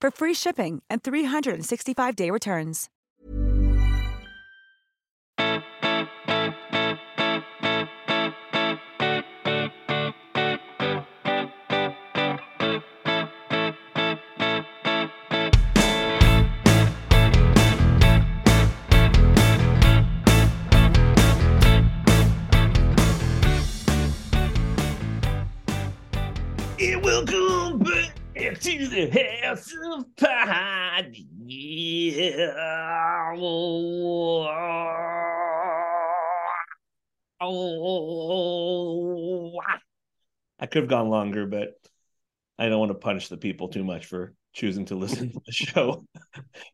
for free shipping and 365-day returns. And welcome back to the House of Pod. Yeah. Oh. I could have gone longer, but I don't want to punish the people too much for choosing to listen to the show.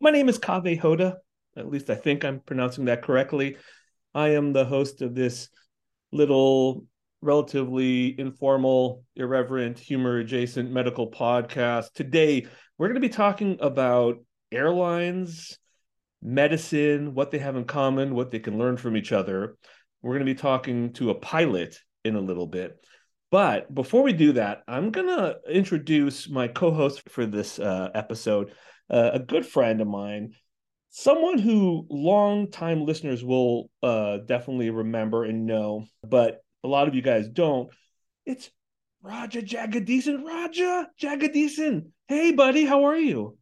My name is Kaveh Hoda. At least I think I'm pronouncing that correctly. I am the host of this little relatively informal, irreverent, humor adjacent medical podcast. Today, we're going to be talking about airlines, medicine, what they have in common, what they can learn from each other. We're going to be talking to a pilot in a little bit. But before we do that, I'm going to introduce my co host for this uh, episode, uh, a good friend of mine, someone who long-time listeners will uh, definitely remember and know, but a lot of you guys don't. It's Raja Jagadeesan. Raja Jagadeesan. Hey, buddy, how are you?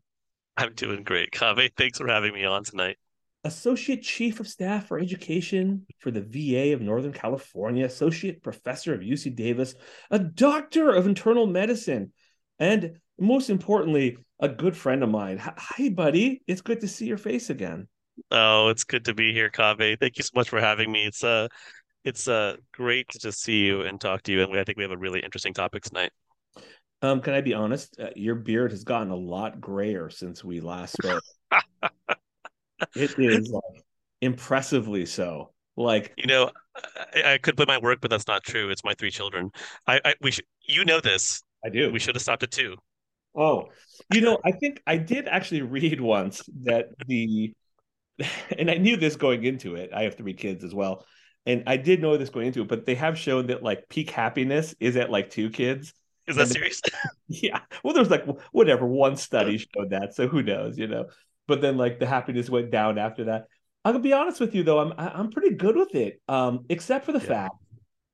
I'm doing great, Kaveh. Thanks for having me on tonight. Associate Chief of Staff for Education for the VA of Northern California, Associate Professor of UC Davis, a Doctor of Internal Medicine, and most importantly, a good friend of mine. Hi, buddy. It's good to see your face again. Oh, it's good to be here, Kaveh. Thank you so much for having me. It's uh it's uh great to just see you and talk to you, and I think we have a really interesting topic tonight. Um, can I be honest? Uh, your beard has gotten a lot grayer since we last spoke. it is like, impressively so. Like you know, I, I could put my work, but that's not true. It's my three children. I, I we should you know this. I do. We should have stopped at two. Oh, you know, I think I did actually read once that the, and I knew this going into it. I have three kids as well, and I did know this going into it. But they have shown that like peak happiness is at like two kids. Is that And- serious? Yeah. Well, there's like whatever one study showed that, so who knows, you know. But then like the happiness went down after that. I'm gonna be honest with you though, I'm I'm pretty good with it, um, except for the Yeah. fact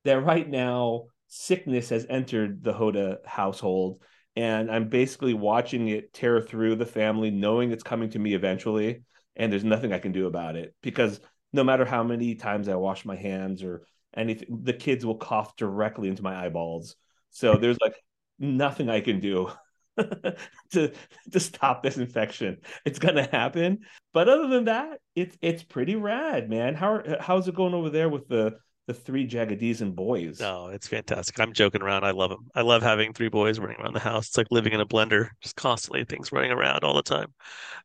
that right now sickness has entered the Hoda household, and I'm basically watching it tear through the family, knowing it's coming to me eventually, and there's nothing I can do about it because no matter how many times I wash my hands or anything, the kids will cough directly into my eyeballs. So there's like nothing I can do to to stop this infection. It's gonna happen. But other than that, it's it's pretty rad, man. How are, how's it going over there with the the three Jagadeesan boys? No, it's fantastic. I'm joking around. I love them. I love having three boys running around the house. It's like living in a blender, just constantly things running around all the time.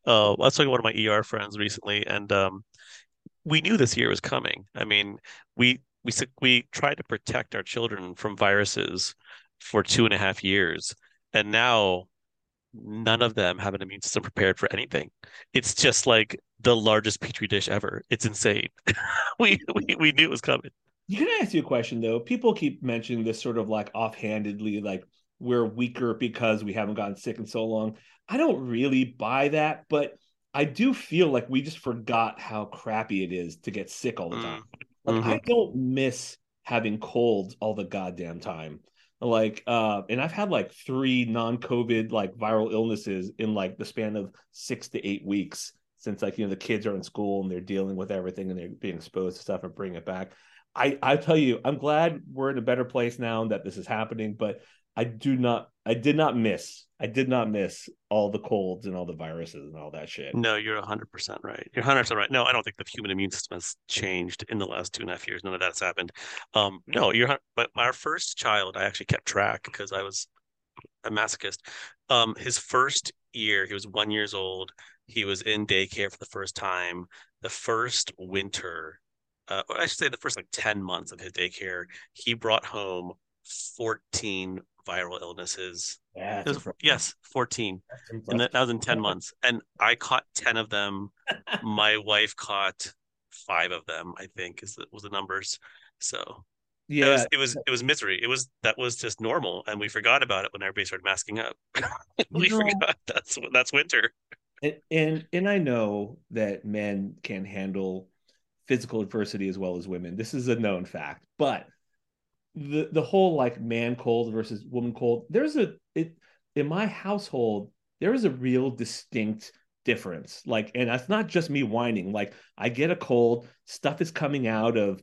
Uh, I was talking to one of my ER friends recently, and um, we knew this year was coming. I mean, we we we tried to protect our children from viruses for two and a half years, and now none of them have an immune system prepared for anything. It's just like the largest petri dish ever. It's insane. we, we we knew it was coming. You can I ask you a question though? People keep mentioning this sort of like offhandedly, like we're weaker because we haven't gotten sick in so long. I don't really buy that, but I do feel like we just forgot how crappy it is to get sick all the time. Mm. Like mm-hmm. I don't miss having colds all the goddamn time. Like uh and I've had like three non-COVID like viral illnesses in like the span of 6 to 8 weeks since like you know the kids are in school and they're dealing with everything and they're being exposed to stuff and bring it back. I I tell you, I'm glad we're in a better place now that this is happening, but I do not I did not miss I did not miss all the colds and all the viruses and all that shit. No, you're 100% right. You're 100% right. No, I don't think the human immune system has changed in the last two and a half years. None of that's happened. Um, no, you're, but our first child, I actually kept track because I was a masochist. Um, his first year, he was one years old. He was in daycare for the first time. The first winter, uh, I should say the first like 10 months of his daycare, he brought home 14 viral illnesses. Yeah, was, yes, 14. And that, that was in 10 months. And I caught 10 of them. My wife caught five of them, I think, is the, was the numbers. So yeah, it was, it was, it was misery. It was that was just normal, and we forgot about it when everybody started masking up. we forgot that's that's winter. And, and and I know that men can handle physical adversity as well as women. This is a known fact, but the the whole like man cold versus woman cold there's a in my household there is a real distinct difference like and that's not just me whining like i get a cold stuff is coming out of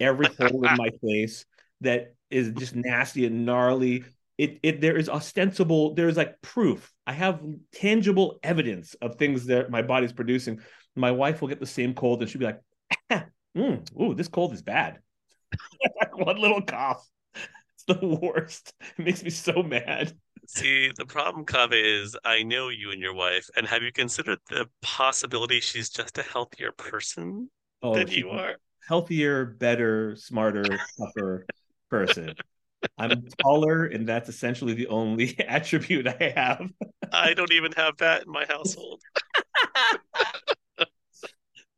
every hole in my face that is just nasty and gnarly it it there is ostensible there's like proof i have tangible evidence of things that my body's producing my wife will get the same cold and she'll be like mm, ooh this cold is bad like one little cough. It's the worst. It makes me so mad. See, the problem, Kaveh, is I know you and your wife, and have you considered the possibility she's just a healthier person oh, than you are? Healthier, better, smarter, tougher person. I'm taller, and that's essentially the only attribute I have. I don't even have that in my household.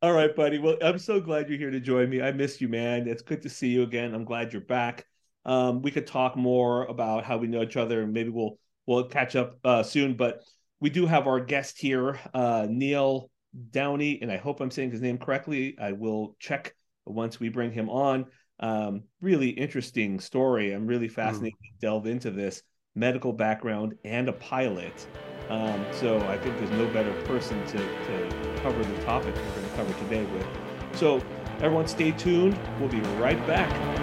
All right, buddy. Well, I'm so glad you're here to join me. I missed you, man. It's good to see you again. I'm glad you're back. Um, we could talk more about how we know each other, and maybe we'll we'll catch up uh, soon. But we do have our guest here, uh, Neil Downey, and I hope I'm saying his name correctly. I will check once we bring him on. Um, really interesting story. I'm really fascinated mm. to delve into this medical background and a pilot. Um, so I think there's no better person to, to cover the topic we're going to cover today with. So everyone stay tuned. We'll be right back.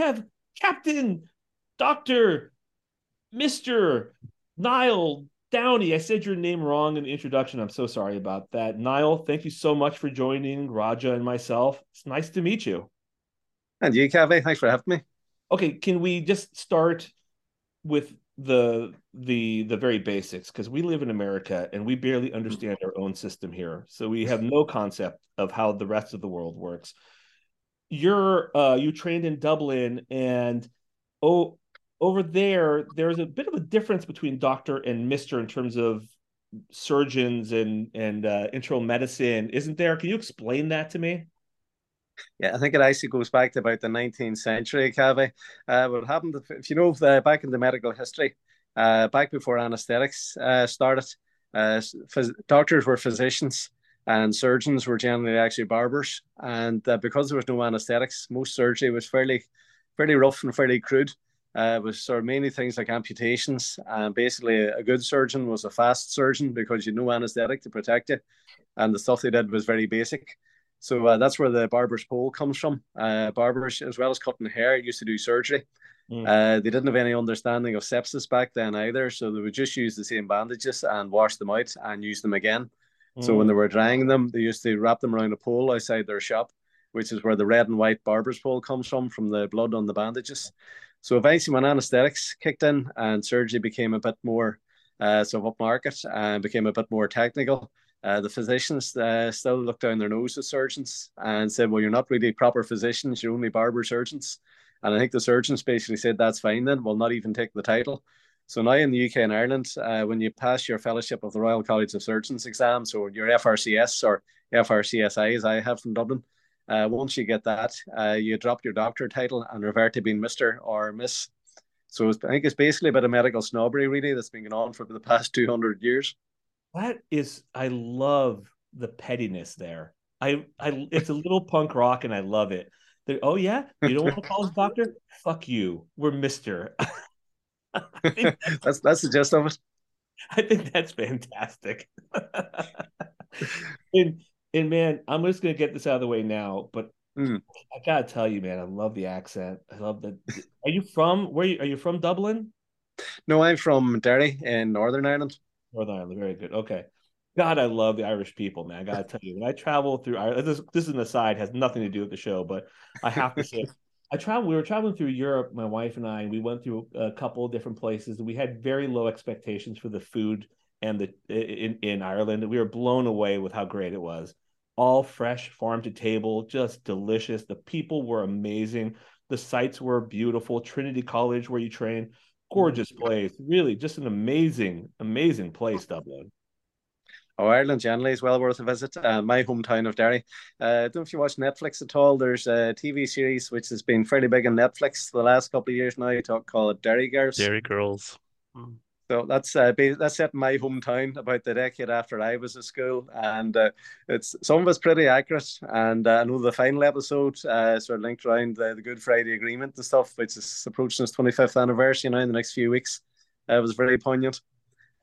Have Captain, Doctor, Mister Niall Downey. I said your name wrong in the introduction. I'm so sorry about that. Niall, thank you so much for joining Raja and myself. It's nice to meet you. And you, Kaveh. Thanks for having me. Okay, can we just start with the the the very basics because we live in America and we barely understand our own system here. So we have no concept of how the rest of the world works you're uh you trained in Dublin and oh over there there's a bit of a difference between doctor and mister in terms of surgeons and and uh, internal medicine. Isn't there can you explain that to me? Yeah, I think it actually goes back to about the 19th century, Kaveh. Uh, what happened, if you know, back in the medical history, uh, back before anesthetics uh, started, uh, phys- doctors were physicians and surgeons were generally actually barbers. And uh, because there was no anaesthetics, most surgery was fairly, fairly rough and fairly crude. Uh, it was sort of mainly things like amputations. And basically, a good surgeon was a fast surgeon because you know anaesthetic to protect you, and the stuff they did was very basic. So uh, that's where the barber's pole comes from. Uh, barbers, as well as cutting hair, used to do surgery. Mm. Uh, they didn't have any understanding of sepsis back then either, so they would just use the same bandages and wash them out and use them again. So when mm. they were drying them, they used to wrap them around a pole outside their shop which is where the red and white barber's pole comes from, from the blood on the bandages. So eventually, when anesthetics kicked in and surgery became a bit more uh, sort of upmarket and became a bit more technical, uh, the physicians uh, still looked down their nose at surgeons and said, "Well, you're not really proper physicians; you're only barber surgeons." And I think the surgeons basically said, "That's fine then. We'll not even take the title." So now in the UK and Ireland, uh, when you pass your Fellowship of the Royal College of Surgeons exam, so your FRCS or FRCSI, as I have from Dublin, uh, once you get that, uh, you drop your doctor title and revert to being Mister or Miss. So I think it's basically about a medical snobbery, really, that's been going on for the past two hundred years. That is, I love the pettiness there. I, I, it's a little punk rock, and I love it. They're, oh yeah, you don't want to call us doctor? Fuck you. We're Mister. that's that's the gist of it. I think that's fantastic. and and man, I'm just gonna get this out of the way now, but mm. I gotta tell you, man, I love the accent. I love the. Are you from where? Are you, are you from Dublin? No, I'm from Derry in Northern Ireland. Northern Ireland, very good. Okay. God, I love the Irish people, man. I gotta tell you, when I travel through Ireland, this, this is an aside, has nothing to do with the show, but I have to say, I travel. We were traveling through Europe, my wife and I, and we went through a couple of different places. We had very low expectations for the food and the in in Ireland. We were blown away with how great it was. All fresh, farm to table, just delicious. The people were amazing. The sites were beautiful. Trinity College, where you train, mm-hmm. gorgeous place. Really, just an amazing, amazing place, Dublin. Oh, Ireland generally is well worth a visit. Uh, my hometown of Derry. Uh, I don't know if you watch Netflix at all. There's a TV series which has been fairly big on Netflix the last couple of years now. You talk call it Derry Girls. Derry Girls. Hmm. So that's uh, that's set in my hometown about the decade after I was at school, and uh, it's some of it's pretty accurate. And uh, I know the final episode uh, sort of linked around the, the Good Friday Agreement and stuff, which is approaching its 25th anniversary now in the next few weeks. Uh, it was very poignant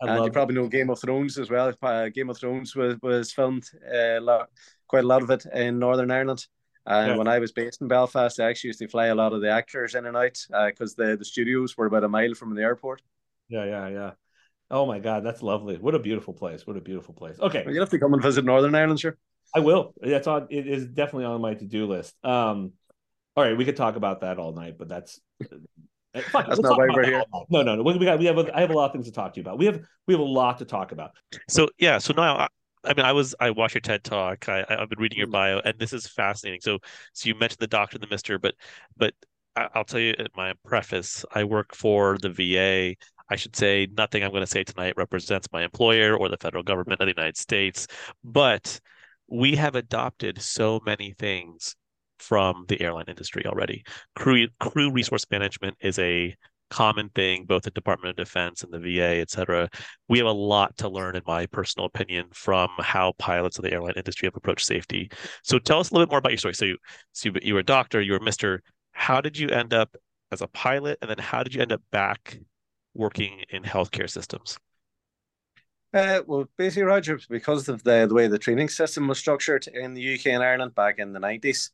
and you probably know Game of Thrones as well. Uh, Game of Thrones was was filmed uh, quite a lot of it in Northern Ireland. And yeah. when I was based in Belfast, I actually used to fly a lot of the actors in and out because uh, the the studios were about a mile from the airport. Yeah, yeah, yeah. Oh my God, that's lovely! What a beautiful place! What a beautiful place. Okay, well, you have to come and visit Northern Ireland, sure. I will. That's on. It is definitely on my to do list. Um, all right, we could talk about that all night, but that's Fuck, That's not why we're here. No, no, no. We got. We have. A, I have a lot of things to talk to you about. We have. We have a lot to talk about. So yeah. So now, I, I mean, I was. I watched your TED talk. I, I've been reading your mm. bio, and this is fascinating. So, so you mentioned the doctor, and the Mister, but, but I'll tell you in my preface. I work for the VA. I should say nothing I'm going to say tonight represents my employer or the federal government of the United States, but we have adopted so many things from the airline industry already. Crew crew resource management is a common thing both at Department of Defense and the VA, et cetera. We have a lot to learn, in my personal opinion, from how pilots of the airline industry have approached safety. So tell us a little bit more about your story. So you, so you were a doctor, you were Mister. How did you end up as a pilot, and then how did you end up back working in healthcare systems? Uh, well, basically, Raja, because of the, the way the training system was structured in the UK and Ireland back in the 90s,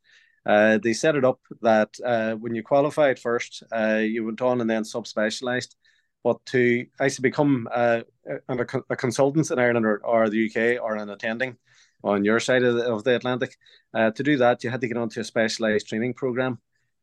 uh, they set it up that uh, when you qualified first, uh, you went on and then subspecialized. But to actually become uh, a, a, consultant in Ireland or, or, the UK or an attending on your side of the, of the Atlantic, uh, to do that, you had to get onto a specialized training program.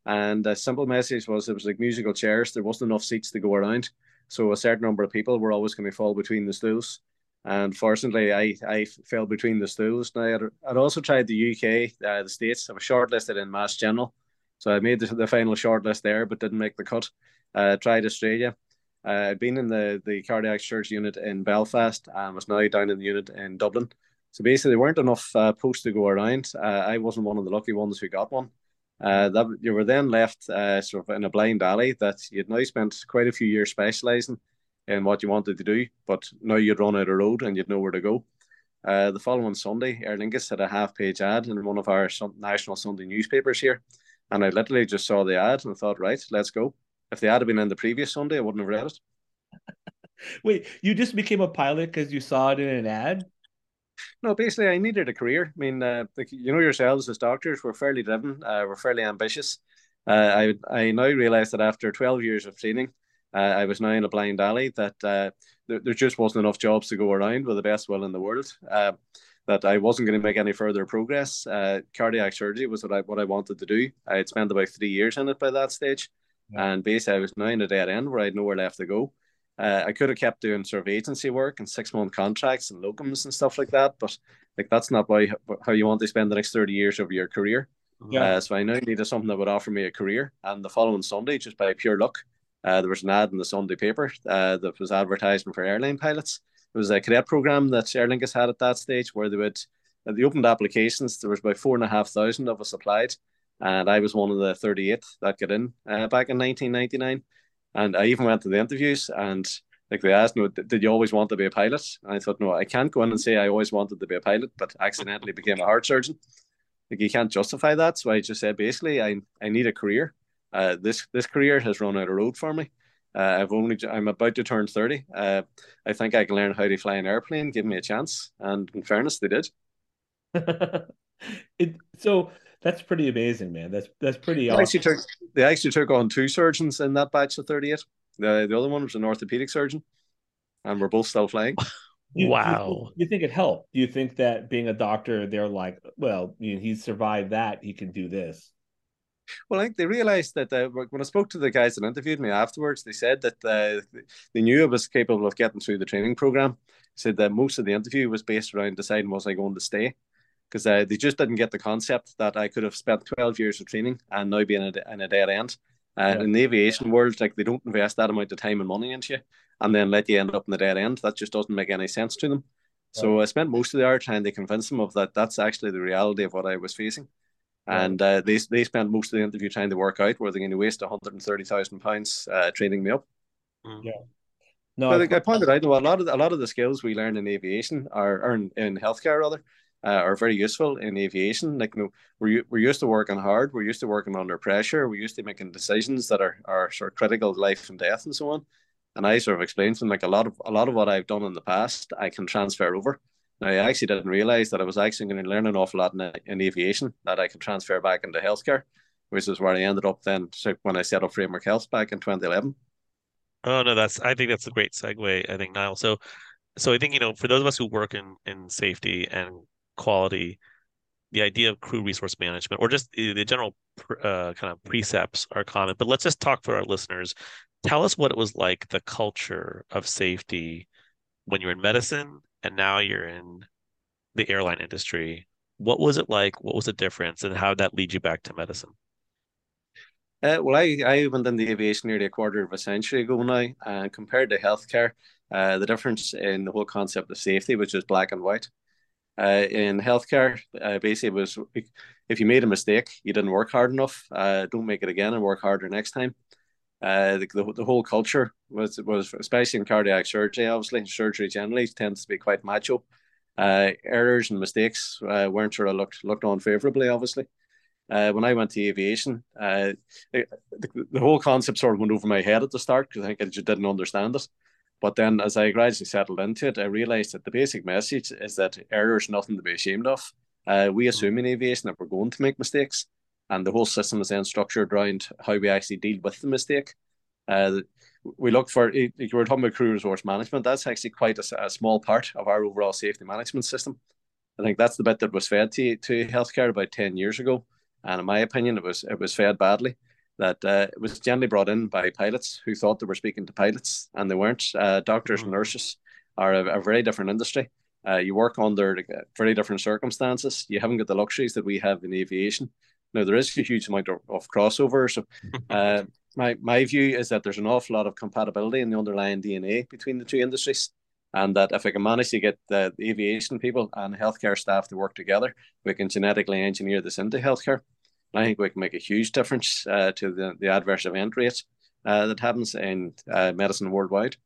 And a simple message was it was like musical chairs. There wasn't enough seats to go around. So a certain number of people were always going to fall between the stools. And fortunately, I, I fell between the stools. Now, I'd, I'd also tried the UK, uh, the States. I was shortlisted in Mass General. So I made the, the final shortlist there, but didn't make the cut. Uh, tried Australia. Uh, I'd been in the, the cardiac surge unit in Belfast and was now down in the unit in Dublin. So basically, there weren't enough uh, posts to go around. Uh, I wasn't one of the lucky ones who got one. Uh, that you were then left uh, sort of in a blind alley that you'd now spent quite a few years specialising in what you wanted to do, but now you'd run out of road and you'd know where to go. Uh, the following Sunday, Aer Lingus had a half page ad in one of our national Sunday newspapers here. And I literally just saw the ad and thought, right, let's go. If the ad had been in the previous Sunday, I wouldn't have read it. Wait, you just became a pilot because you saw it in an ad? No, basically, I needed a career. I mean, uh, you know yourselves as doctors, we're fairly driven, uh, we're fairly ambitious. Uh, I I now realize that after 12 years of training, uh, I was now in a blind alley that uh, there, there, just wasn't enough jobs to go around with the best will in the world. Uh, that I wasn't going to make any further progress. Uh, cardiac surgery was what I what I wanted to do. I had spent about three years in it by that stage, yeah. and basically I was now in a dead end where I had nowhere left to go. Uh, I could have kept doing sort of agency work and six month contracts and locums and stuff like that, but like that's not why how you want to spend the next thirty years of your career. Yeah. Uh, so I now needed something that would offer me a career. And the following Sunday, just by pure luck, uh, there was an ad in the Sunday paper uh, that was advertising for airline pilots. It was a cadet program that Aer Lingus had at that stage where they would uh, they opened applications. There was about four and a half thousand of us applied, and I was one of the thirty eight that got in uh, back in nineteen ninety nine. And I even went to the interviews and like they asked me, did you always want to be a pilot? And I thought, no, I can't go in and say I always wanted to be a pilot, but accidentally became a heart surgeon. Like you can't justify that. So I just said, basically, I, I need a career. Uh, this this career has run out of road for me. Uh, I've only I'm about to turn thirty. Uh, I think I can learn how to fly an airplane. Give me a chance, and in fairness, they did. it, so that's pretty amazing, man. That's that's pretty. They awesome. actually took they actually took on two surgeons in that batch of thirty eight. The the other one was an orthopedic surgeon, and we're both still flying. You, wow. You, you, think it helped? Do you think that being a doctor, they're like, well, you know, he's survived that, he can do this? Well, I think they realized that uh, when I spoke to the guys that interviewed me afterwards, they said that uh, they knew I was capable of getting through the training program. Said that most of the interview was based around deciding was I going to stay because uh, they just didn't get the concept that I could have spent 12 years of training and now be in a, in a dead end. Uh, yeah. In the aviation world, like they don't invest that amount of time and money into you and then let you end up in the dead end. That just doesn't make any sense to them. So I spent most of the hour trying to convince them of that. That's actually the reality of what I was facing. And uh, they they spent most of the interview trying to work out were they're going to waste one hundred and thirty thousand pounds uh, training me up. Mm. Yeah. No, but I, think I pointed out well, a lot of the, a lot of the skills we learn in aviation are, or in, in healthcare rather uh, are very useful in aviation. Like you know, we're we're used to working hard, we're used to working under pressure, we're used to making decisions that are are sort of critical to life and death and so on. And I sort of explained to them like a lot of a lot of what I've done in the past, I can transfer over. Now, I actually didn't realize that I was actually going to learn an awful lot in, in aviation that I could transfer back into healthcare, which is where I ended up then when I set up Framework Health back in 2011. Oh no, that's I think that's a great segue. I think Niall. So, so I think you know for those of us who work in in safety and quality, the idea of crew resource management or just the general uh, kind of precepts are common. But let's just talk for our listeners. Tell us what it was like the culture of safety when you're in medicine and now you're in the airline industry. What was it like? What was the difference, and how did that lead you back to medicine? Uh, well, I, I went the aviation nearly a quarter of a century ago now, and compared to healthcare, uh, the difference in the whole concept of safety was just black and white. Uh, in healthcare, uh, basically, it was if you made a mistake, you didn't work hard enough, uh, don't make it again and work harder next time. Uh, the, the, the, whole culture was was especially in cardiac surgery. Obviously, surgery generally tends to be quite macho. Uh, errors and mistakes uh, weren't sort of looked looked on favorably. Obviously, uh, when I went to aviation, uh, the, the, whole concept sort of went over my head at the start because I think I just didn't understand it. But then, as I gradually settled into it, I realized that the basic message is that error is nothing to be ashamed of. Uh, we assume in aviation that we're going to make mistakes and the whole system is then structured around how we actually deal with the mistake. Uh, we look for you were talking about crew resource management. That's actually quite a, a, small part of our overall safety management system. I think that's the bit that was fed to to healthcare about ten years ago, and in my opinion, it was it was fed badly. That uh, it was generally brought in by pilots who thought they were speaking to pilots, and they weren't. Uh, doctors and mm. nurses are a, a very different industry. Uh, you work under very different circumstances. You haven't got the luxuries that we have in aviation. Now there is a huge amount of, of crossover. So uh, my my view is that there's an awful lot of compatibility in the underlying DNA between the two industries, and that if I can manage to get the, the aviation people and healthcare staff to work together, we can genetically engineer this into healthcare. I think we can make a huge difference uh, to the, the adverse event rate uh, that happens in uh, medicine worldwide.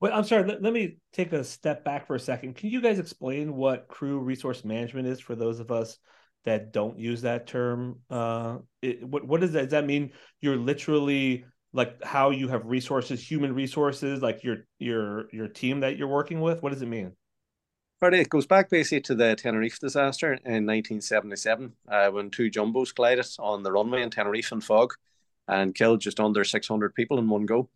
Wait, I'm sorry. Let, let, me take a step back for a second. Can you guys explain what crew resource management is for those of us that don't use that term uh it, what what does that does that mean you're literally like how you have resources human resources like your your your team that you're working with what does it mean Right, it goes back basically to the Tenerife disaster in 1977 uh, when two jumbos collided on the runway in Tenerife in fog and killed just under 600 people in one go.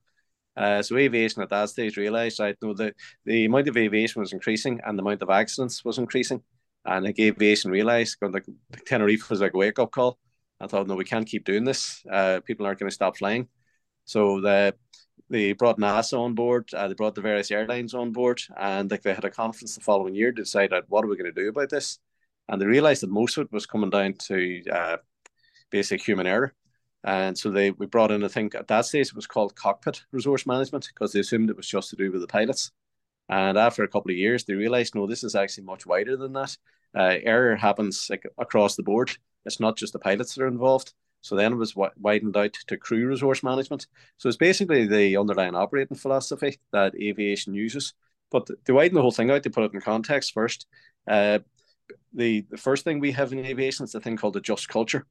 Uh, so aviation at that stage realised, right, know the, the amount of aviation was increasing and the amount of accidents was increasing. And like aviation realized, like Tenerife was like a wake up call. I thought, no, we can't keep doing this. Uh, people aren't going to stop flying. So the they brought NASA on board. Uh, they brought the various airlines on board, and like they had a conference the following year to decide out what are we going to do about this. And they realized that most of it was coming down to uh, basic human error. And so they we brought in, I think at that stage it was called cockpit resource management because they assumed it was just to do with the pilots. And after a couple of years, they realized no, this is actually much wider than that. Uh, error happens like across the board. It's not just the pilots that are involved. So then it was widened out to crew resource management. So it's basically the underlying operating philosophy that aviation uses. But to widen the whole thing out, to put it in context first, uh, the, the first thing we have in aviation is a thing called a just culture.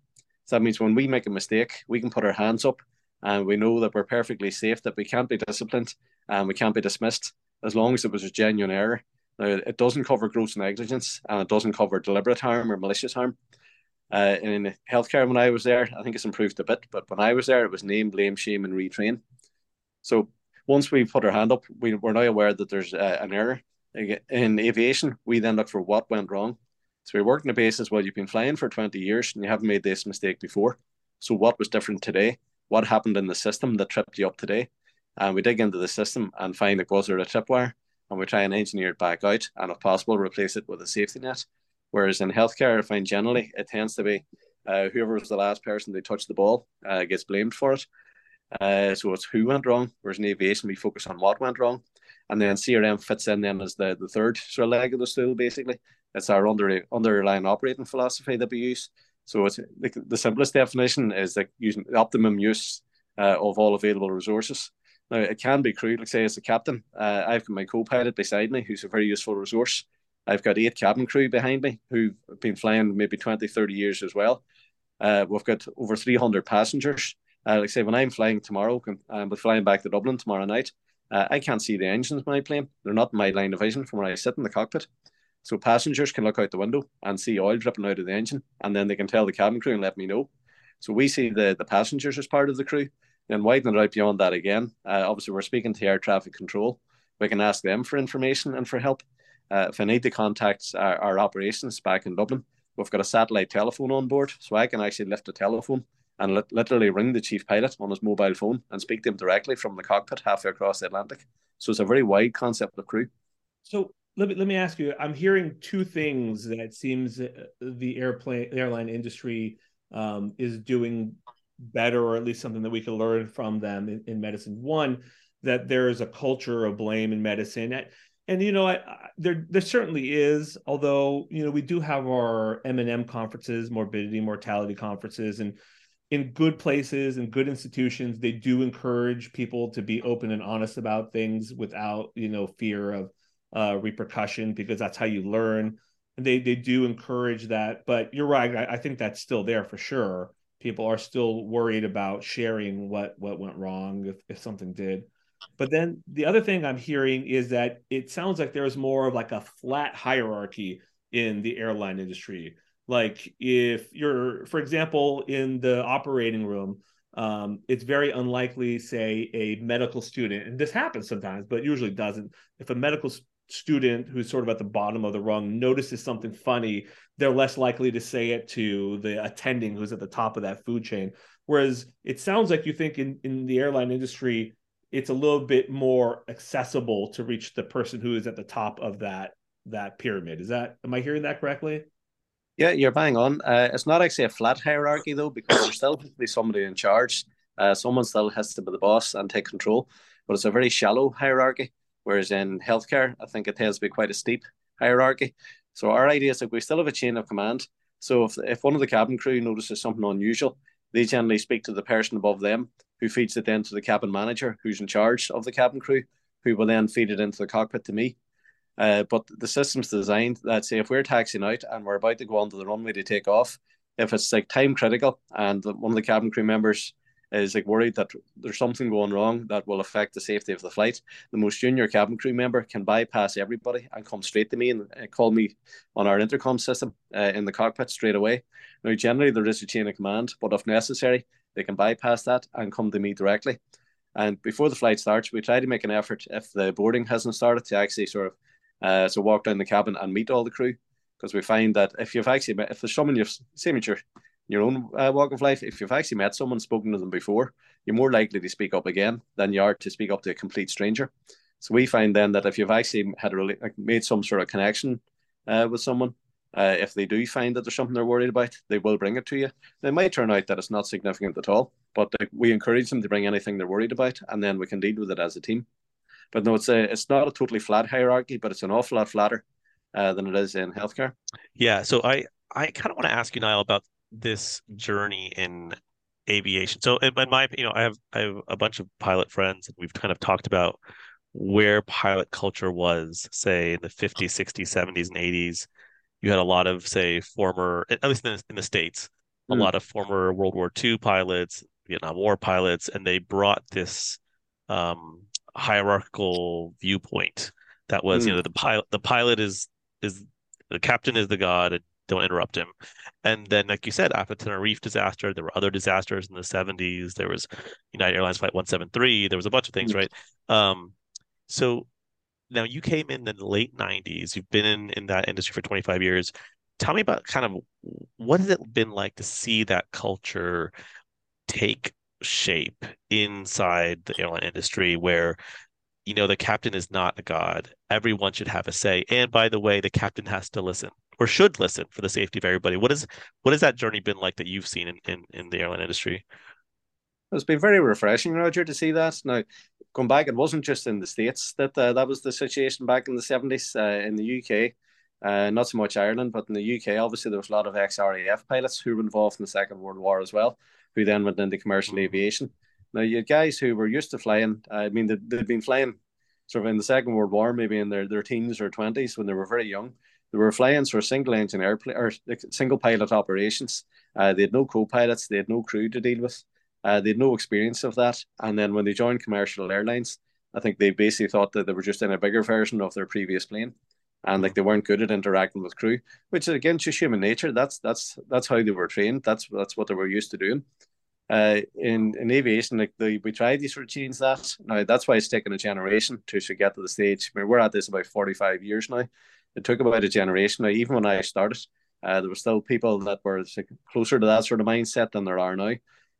So that means when we make a mistake, we can put our hands up and we know that we're perfectly safe, that we can't be disciplined and we can't be dismissed as long as it was a genuine error. Now, it doesn't cover gross negligence and it doesn't cover deliberate harm or malicious harm. Uh, in healthcare, when I was there, I think it's improved a bit, but when I was there, it was name, blame, shame, and retrain. So once we put our hand up, we, we're now aware that there's uh, an error. In aviation, we then look for what went wrong. So we work on the basis, well, you've been flying for 20 years and you haven't made this mistake before. So what was different today? What happened in the system that tripped you up today? And we dig into the system and find that was there a tripwire and we try and engineer it back out and if possible replace it with a safety net Whereas in healthcare, I find generally it tends to be uh, whoever was the last person to touch the ball uh, gets blamed for it. Uh, so it's who went wrong. Whereas in aviation, we focus on what went wrong. And then CRM fits in then as the, the third sort of leg of the stool, basically. It's our under, underlying operating philosophy that we use. So it's the, the simplest definition is like using optimum use uh, of all available resources. Now, it can be crude, like say, as a captain, uh, I've got my co pilot beside me who's a very useful resource. I've got eight cabin crew behind me who've been flying maybe 20, 30 years as well. Uh, we've got over 300 passengers. Uh, like say, when I'm flying tomorrow, I'm flying back to Dublin tomorrow night. Uh, I can't see the engines when I plane. They're not in my line of vision from where I sit in the cockpit. So passengers can look out the window and see oil dripping out of the engine, and then they can tell the cabin crew and let me know. So we see the, the passengers as part of the crew. Then widening it out beyond that again, uh, obviously we're speaking to air traffic control. We can ask them for information and for help. Uh, if I need to contact our, our, operations back in Dublin, we've got a satellite telephone on board, so I can actually lift a telephone and li- literally ring the chief pilot on his mobile phone and speak to him directly from the cockpit halfway across the Atlantic. So it's a very wide concept of crew. So let me let me ask you. I'm hearing two things that seems uh, the airplane airline industry um, is doing better, or at least something that we can learn from them in, in medicine. One, that there is a culture of blame in medicine and you know, I, I, there there certainly is. Although you know, we do have our M and M conferences, morbidity mortality conferences, and in good places and good institutions, they do encourage people to be open and honest about things without you know fear of uh, repercussion because that's how you learn. And they they do encourage that. But you're right. I, I think that's still there for sure. People are still worried about sharing what what went wrong if if something did. But then the other thing I'm hearing is that it sounds like there's more of like a flat hierarchy in the airline industry. Like if you're, for example, in the operating room, um, it's very unlikely, say, a medical student, and this happens sometimes, but usually doesn't. If a medical student who's sort of at the bottom of the rung notices something funny, they're less likely to say it to the attending who's at the top of that food chain. Whereas it sounds like you think in, in the airline industry, it's a little bit more accessible to reach the person who is at the top of that that pyramid. Is that am I hearing that correctly? Yeah, you're bang on. Uh, it's not actually a flat hierarchy though, because there's still be somebody in charge. Uh, someone still has to be the boss and take control, but it's a very shallow hierarchy. Whereas in healthcare, I think it tends to be quite a steep hierarchy. So our idea is that we still have a chain of command. So if, if one of the cabin crew notices something unusual, they generally speak to the person above them who feeds it then to the cabin manager, who's in charge of the cabin crew, who will then feed it into the cockpit to me. Uh, but the system's designed that say if we're taxiing out and we're about to go onto the runway to take off, if it's like time critical and one of the cabin crew members is like worried that there's something going wrong that will affect the safety of the flight, the most junior cabin crew member can bypass everybody and come straight to me and uh, call me on our intercom system uh, in the cockpit straight away. Now, generally there is a chain of command, but if necessary, they can bypass that and come to me directly. And before the flight starts, we try to make an effort if the boarding hasn't started to actually sort of uh, so walk down the cabin and meet all the crew. because we find that if you've actually met, if there's someone you've seen your own uh, walk of life, if you've actually met someone, spoken to them before, you're more likely to speak up again than you are to speak up to a complete stranger. So we find then that if you've actually had a made some sort of connection uh, with someone, uh, if they do find that there's something they're worried about, they will bring it to you. It might turn out that it's not significant at all, but we encourage them to bring anything they're worried about, and then we can deal with it as a team. But no, it's a, it's not a totally flat hierarchy, but it's an awful lot flatter uh, than it is in healthcare. Yeah. So I I kind of want to ask you, Niall, about this journey in aviation. So in, in my, you know, I have I have a bunch of pilot friends, and we've kind of talked about where pilot culture was, say in the 50s, 60s, 70s, and 80s. You had a lot of, say, former, at least in the, in the states, a mm. lot of former World War II pilots, Vietnam War pilots, and they brought this um, hierarchical viewpoint that was, mm. you know, the pilot the pilot is is the captain is the god don't interrupt him. And then, like you said, after the Tenerife disaster, there were other disasters in the 70s. There was United Airlines Flight 173. There was a bunch of things, mm-hmm. right? Um, so now you came in the late 90s. You've been in, in that industry for 25 years. Tell me about kind of what has it been like to see that culture take shape inside the airline industry where you know the captain is not a god everyone should have a say and by the way the captain has to listen or should listen for the safety of everybody. What is what has that journey been like that you've seen in, in, in the airline industry? It's been very refreshing, Raja, to see that. Now, going back, it wasn't just in the states that uh, that was the situation back in the seventies. Uh, in the UK, uh, not so much Ireland, but in the UK, obviously there was a lot of ex-RAF pilots who were involved in the Second World War as well, who then went into commercial mm-hmm. aviation. Now, you guys who were used to flying, I mean, they, they'd been flying sort of in the Second World War, maybe in their, their teens or twenties when they were very young they were flying for single engine airplane or single pilot operations. Uh, they had no co-pilots, they had no crew to deal with. Uh, they had no experience of that. And then when they joined commercial airlines, I think they basically thought that they were just in a bigger version of their previous plane, and like they weren't good at interacting with crew, which again just human nature. That's that's that's how they were trained. That's that's what they were used to doing. Uh, in in aviation, like they, we tried to sort of change that. Now that's why it's taken a generation to, to get to the stage. I mean, we're at this about forty five years now, it took about a generation. Now, even when I started, uh, there were still people that were closer to that sort of mindset than there are now.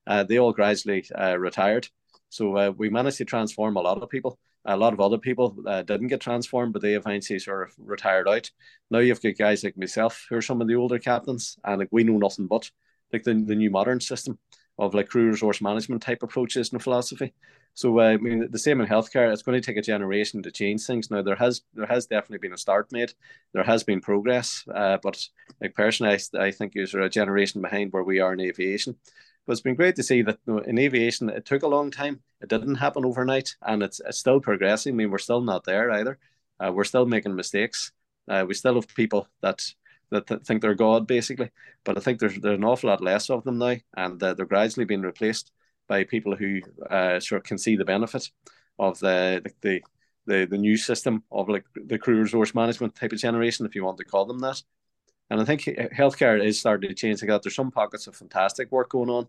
Uh, they all gradually uh, retired. So uh, we managed to transform a lot of people. A lot of other people uh, didn't get transformed, but they eventually sort of retired out. Now you've got guys like myself who are some of the older captains, and like we know nothing but like the, the new modern system of like crew resource management type approaches and philosophy. So uh, I mean, the same in healthcare. It's going to take a generation to change things. Now there has there has definitely been a start made. There has been progress, uh, but like personally, I, I think you're a generation behind where we are in aviation. But it's been great to see that you know, in aviation it took a long time. It didn't happen overnight, and it's it's still progressing. I mean, we're still not there either. Uh, we're still making mistakes. Uh, we still have people that that th- think they're God basically. But I think there's there's an awful lot less of them now, and uh, they're gradually being replaced by people who uh, sort of can see the benefit of the the the, the new system of like the crew resource management type of generation, if you want to call them that. And I think healthcare is starting to change like that. There's some pockets of fantastic work going on,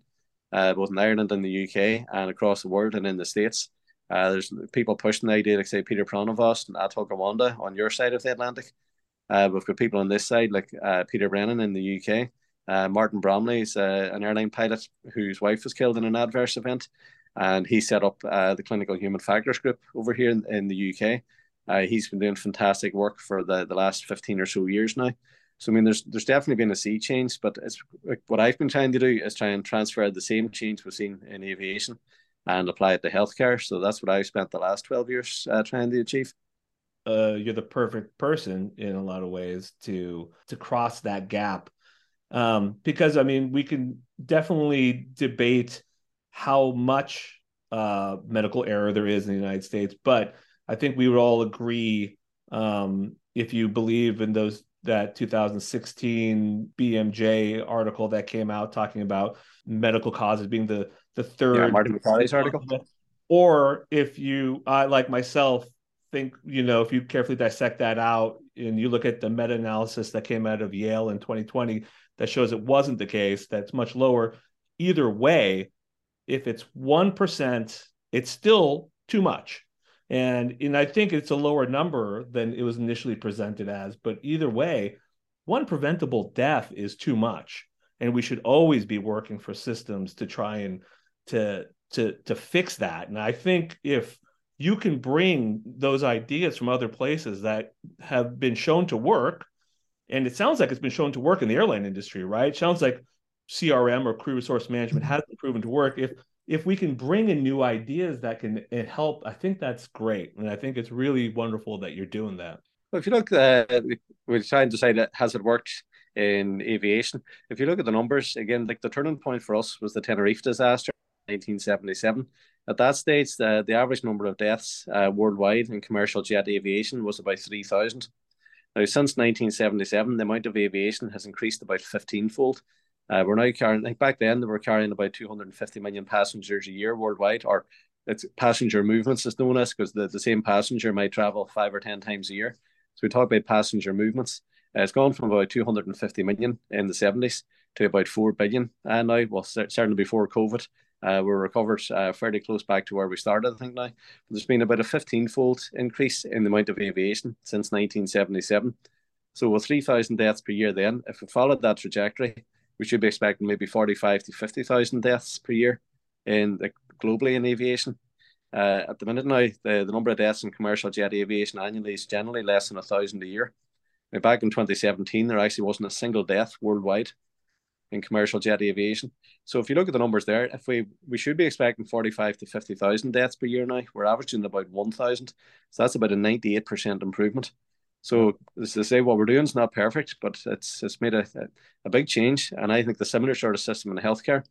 uh, both in Ireland and the UK and across the world and in the States. Uh, there's people pushing the idea, like say Peter Pronovost and Atul Gawande on your side of the Atlantic, uh, we've got people on this side like uh, Peter Brennan in the UK. Uh, Martin Bromley is uh, an airline pilot whose wife was killed in an adverse event, and he set up uh, the Clinical Human Factors Group over here in, in the UK. Uh, he's been doing fantastic work for the, the last 15 or so years now. So I mean, there's there's definitely been a sea change, but it's what I've been trying to do is try and transfer the same change we've seen in aviation and apply it to healthcare. So that's what I've spent the last 12 years trying to achieve uh, you're the perfect person in a lot of ways to to cross that gap. Um, because I mean we can definitely debate how much uh, medical error there is in the United States, but I think we would all agree um, if you believe in those that 2016 BMJ article that came out talking about medical causes being the the third yeah, Makary's article, or if you uh, like myself think you know if you carefully dissect that out and you look at the meta-analysis that came out of Yale in 2020 that shows it wasn't the case that's much lower. Either way if it's 1% it's still too much. And and I think it's a lower number than it was initially presented as but either way one preventable death is too much, and we should always be working for systems to try and to to to fix that. And I think if you can bring those ideas from other places that have been shown to work, and it sounds like it's been shown to work in the airline industry, right? It sounds like CRM or crew resource management has been proven to work. If if we can bring in new ideas that can help, I think that's great, and I think it's really wonderful that you're doing that. Well, if you look, uh, we're trying to say that has it worked in aviation. If you look at the numbers again, like the turning point for us was the Tenerife disaster, 1977. At that stage, the, the average number of deaths uh, worldwide in commercial jet aviation was about 3,000. Now, since 1977, the amount of aviation has increased about 15 fold. Uh, we're now carrying, like back then, they were carrying about 250 million passengers a year worldwide, or it's passenger movements is known as because the, the same passenger might travel five or 10 times a year. So we talk about passenger movements. Uh, it's gone from about 250 million in the 70s to about 4 billion uh, now, well, certainly before COVID. Uh, we're recovered uh, fairly close back to where we started, I think now. But there's been about a 15 fold increase in the amount of aviation since 1977. So with 3,000 deaths per year, then, if we followed that trajectory, we should be expecting maybe 45 to 50,000 deaths per year in the, globally in aviation. Uh, at the minute now, the, the number of deaths in commercial jet aviation annually is generally less than a thousand a year. Now, back in 2017, there actually wasn't a single death worldwide in commercial jet aviation. So if you look at the numbers there, if we we should be expecting 45 to 50,000 deaths per year now, we're averaging about 1,000. So that's about a 98% improvement. So as to say, what we're doing is not perfect, but it's it's made a, a big change. And I think the similar sort of system in healthcare,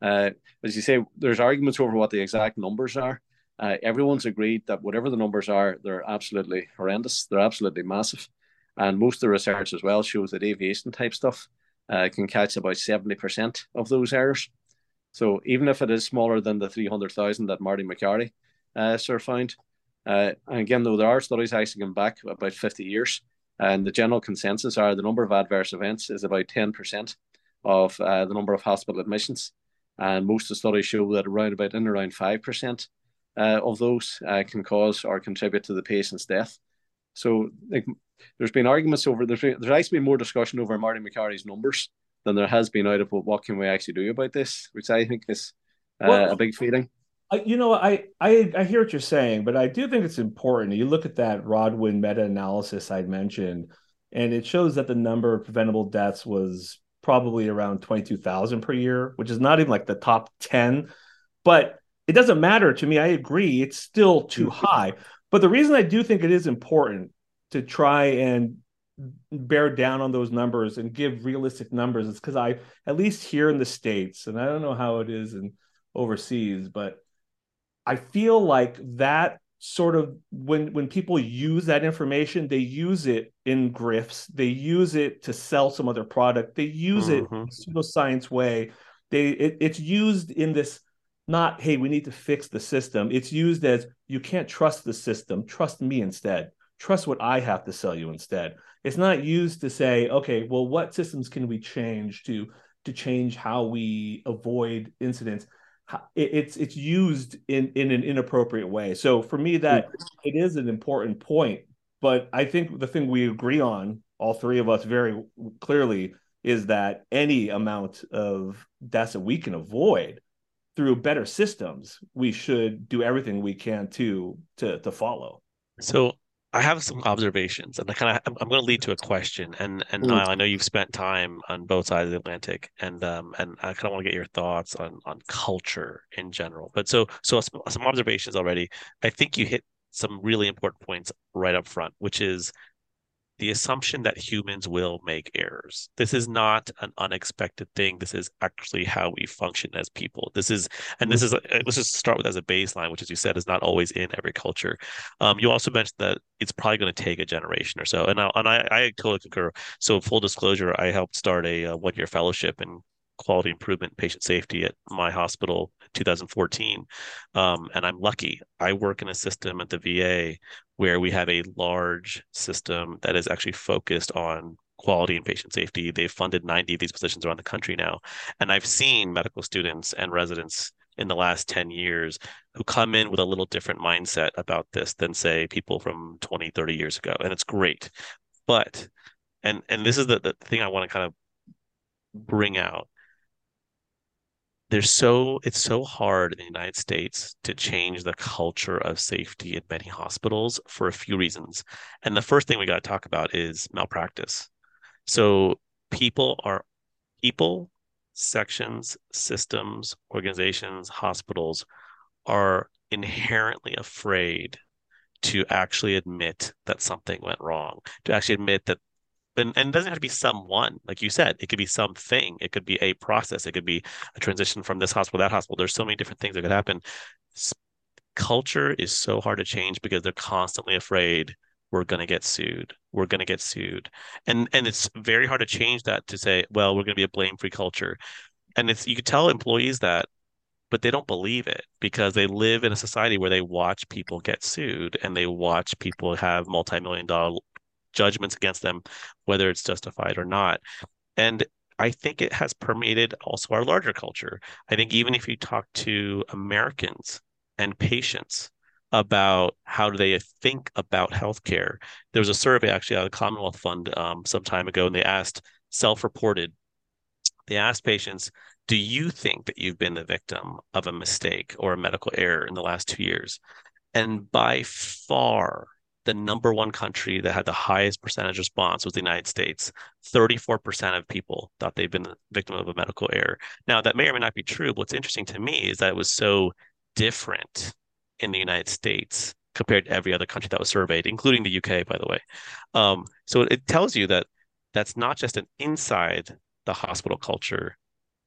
uh, as you say, there's arguments over what the exact numbers are. Uh, everyone's agreed that whatever the numbers are, they're absolutely horrendous. They're absolutely massive. And most of the research as well shows that aviation type stuff uh, can catch about 70% of those errors. So even if it is smaller than the 300,000 that Marty Makary uh, sort of found, uh, and again, though there are studies actually going back about 50 years, and the general consensus are the number of adverse events is about 10% of uh, the number of hospital admissions. And most of the studies show that around about in around 5% uh, of those uh, can cause or contribute to the patient's death. So like, there's been arguments over there's there's actually been more discussion over Marty Makary's numbers than there has been out of what, what can we actually do about this, which I think is uh, well, a big feeling. you know, I, I I hear what you're saying, but I do think it's important. You look at that Rodwin meta-analysis I mentioned, and it shows that the number of preventable deaths was probably around 22,000 per year, which is not even like the top 10, but it doesn't matter to me. I agree. It's still too high. But the reason I do think it is important to try and bear down on those numbers and give realistic numbers. Is because I, at least here in the States, and I don't know how it is in overseas, but I feel like that sort of when when people use that information they use it in grifts. They use it to sell some other product. They use mm-hmm. it pseudoscience way. They it, it's used in this not hey we need to fix the system. It's used as you can't trust the system. Trust me instead trust what i have to sell you instead. It's not used to say okay well what systems can we change to to change how we avoid incidents? It's it's used in in an inappropriate way. So for me that it is an important point but i think the thing we agree on all three of us very clearly is that any amount of deaths that we can avoid through better systems, we should do everything we can to to to follow. So I have some observations, and I kind of I'm going to lead to a question. And and Niall, I know you've spent time on both sides of the Atlantic, and um and I kind of want to get your thoughts on on culture in general. But so so some observations already. I think you hit some really important points right up front, which is the assumption that humans will make errors. This is not an unexpected thing. This is actually how we function as people. This is, and this is, let's just start with as a baseline, which, as you said, is not always in every culture. Um, you also mentioned that it's probably going to take a generation or so, and I, and I, I totally concur. So, full disclosure, I helped start a, a one-year fellowship in quality improvement patient safety at my hospital 2014 um, and i'm lucky i work in a system at the va where we have a large system that is actually focused on quality and patient safety. They've funded 90 of these positions around the country now. And i've seen medical students and residents in the last 10 years who come in with a little different mindset about this than say people from 20 30 years ago. And it's great. But and and this is the, the thing I want to kind of bring out. There's so it's so hard in the United States to change the culture of safety in many hospitals for a few reasons. And the first thing we got to talk about is malpractice. So people are people, sections, systems, organizations, hospitals are inherently afraid to actually admit that something went wrong, to actually admit that and, and it doesn't have to be someone, like you said, it could be something, it could be a process, it could be a transition from this hospital, to that hospital. There's so many different things that could happen. Culture is so hard to change because they're constantly afraid we're going to get sued. We're going to get sued. And and it's very hard to change that to say, well, we're going to be a blame-free culture. And it's you could tell employees that but they don't believe it because they live in a society where they watch people get sued and they watch people have multi-million dollar judgments against them whether it's justified or not and i think it has permeated also our larger culture i think even if you talk to americans and patients about how do they think about healthcare there was a survey actually out of the commonwealth fund um, some time ago and they asked self-reported they asked patients do you think that you've been the victim of a mistake or a medical error in the last two years? And by far, the number one country that had the highest percentage response was the United States. 34% of people thought they'd been the victim of a medical error. Now, that may or may not be true. But what's interesting to me is that it was so different in the United States compared to every other country that was surveyed, including the UK, by the way. Um, so it tells you that that's not just an inside the hospital culture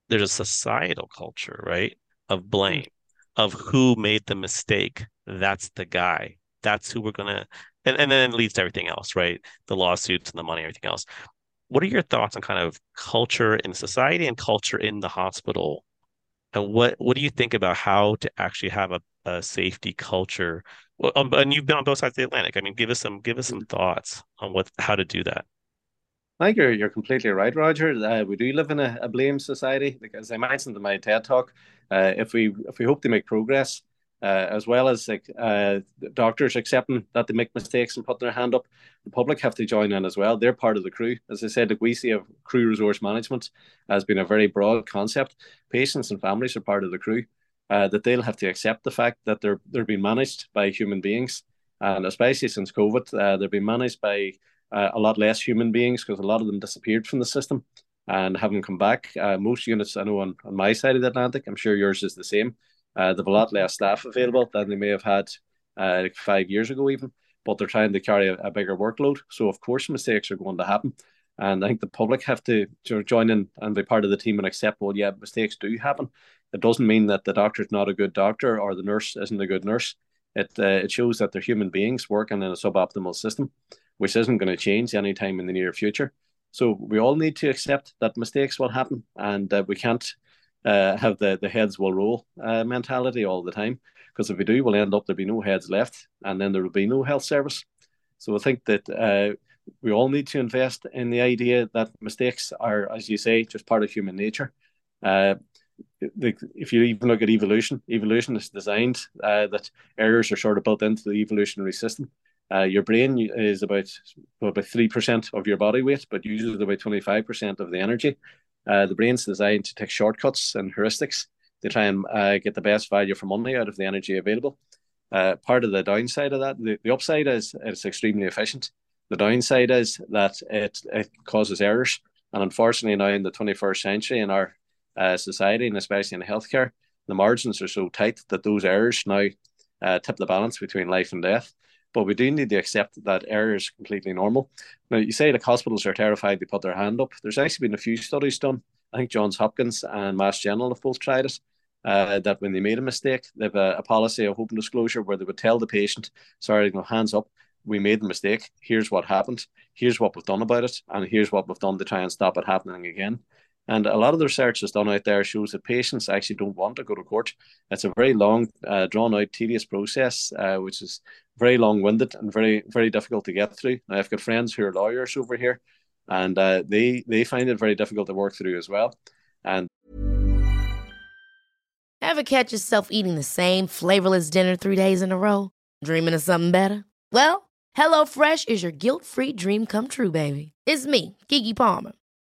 there's a societal culture, right? Of hmm. blame, of who made the mistake. That's the guy. That's who we're gonna and, and then it leads to everything else, right? The lawsuits and the money, everything else. What are your thoughts on kind of culture in society and culture in the hospital? And what what do you think about how to actually have a, a safety culture? Well, um, and you've been on both sides of the Atlantic. I mean, give us some give us some thoughts on what how to do that. I think you're, you're completely right, Raja. Uh, we do live in a, a, blame society, because I mentioned in my TED talk. Uh, if we if we hope to make progress, uh, as well as uh, doctors accepting that they make mistakes and putting their hand up, the public have to join in as well. They're part of the crew. As I said, like we see of crew resource management has been a very broad concept. Patients and families are part of the crew. Uh, that they'll have to accept the fact that they're they're being managed by human beings, and especially since COVID, uh, they're being managed by uh, a lot less human beings because a lot of them disappeared from the system and haven't come back. Uh, most units I know on, on my side of the Atlantic, I'm sure yours is the same. Uh, they have a lot less staff available than they may have had uh, like five years ago, even. But they're trying to carry a, a, bigger workload, so of course mistakes are going to happen. And I think the public have to join in and be part of the team and accept, well, yeah, mistakes do happen. It doesn't mean that the doctor is not a good doctor or the nurse isn't a good nurse. It uh, it shows that they're human beings working in a suboptimal system which isn't going to change anytime in the near future. So we all need to accept that mistakes will happen, and uh, we can't uh, have the the heads will roll uh, mentality all the time. Because if we do, we'll end up there'll be no heads left, and then there will be no health service. So I think that uh, we all need to invest in the idea that mistakes are, as you say, just part of human nature. Uh, the, if you even look at evolution, evolution is designed uh, that errors are sort of built into the evolutionary system. Uh, your brain is about about three percent of your body weight, but uses about twenty five percent of the energy. Uh, the brain's designed to take shortcuts and heuristics to try and uh, get the best value for money out of the energy available. Uh, part of the downside of that, the, the upside is it's extremely efficient. The downside is that it, it causes errors, and unfortunately now in the twenty first century in our uh, society and especially in healthcare, the margins are so tight that those errors now uh, tip the balance between life and death. But we do need to accept that error is completely normal. Now, you say like hospitals are terrified to put their hand up. There's actually been a few studies done. I think Johns Hopkins and Mass General have both tried it. Uh, that when they made a mistake, they have a, a, policy of open disclosure where they would tell the patient, sorry, no hands up, we made the mistake. Here's what happened. Here's what we've done about it. And here's what we've done to try and stop it happening again. And a lot of the research that's done out there shows that patients actually don't want to go to court. It's a very long, uh, drawn out, tedious process, uh, which is very long winded and very, very difficult to get through. Now, I've got friends who are lawyers over here, and uh, they they find it very difficult to work through as well. And ever catch yourself eating the same flavorless dinner three days in a row, dreaming of something better? Well. HelloFresh is your guilt-free dream come true, baby. It's me, Keke Palmer.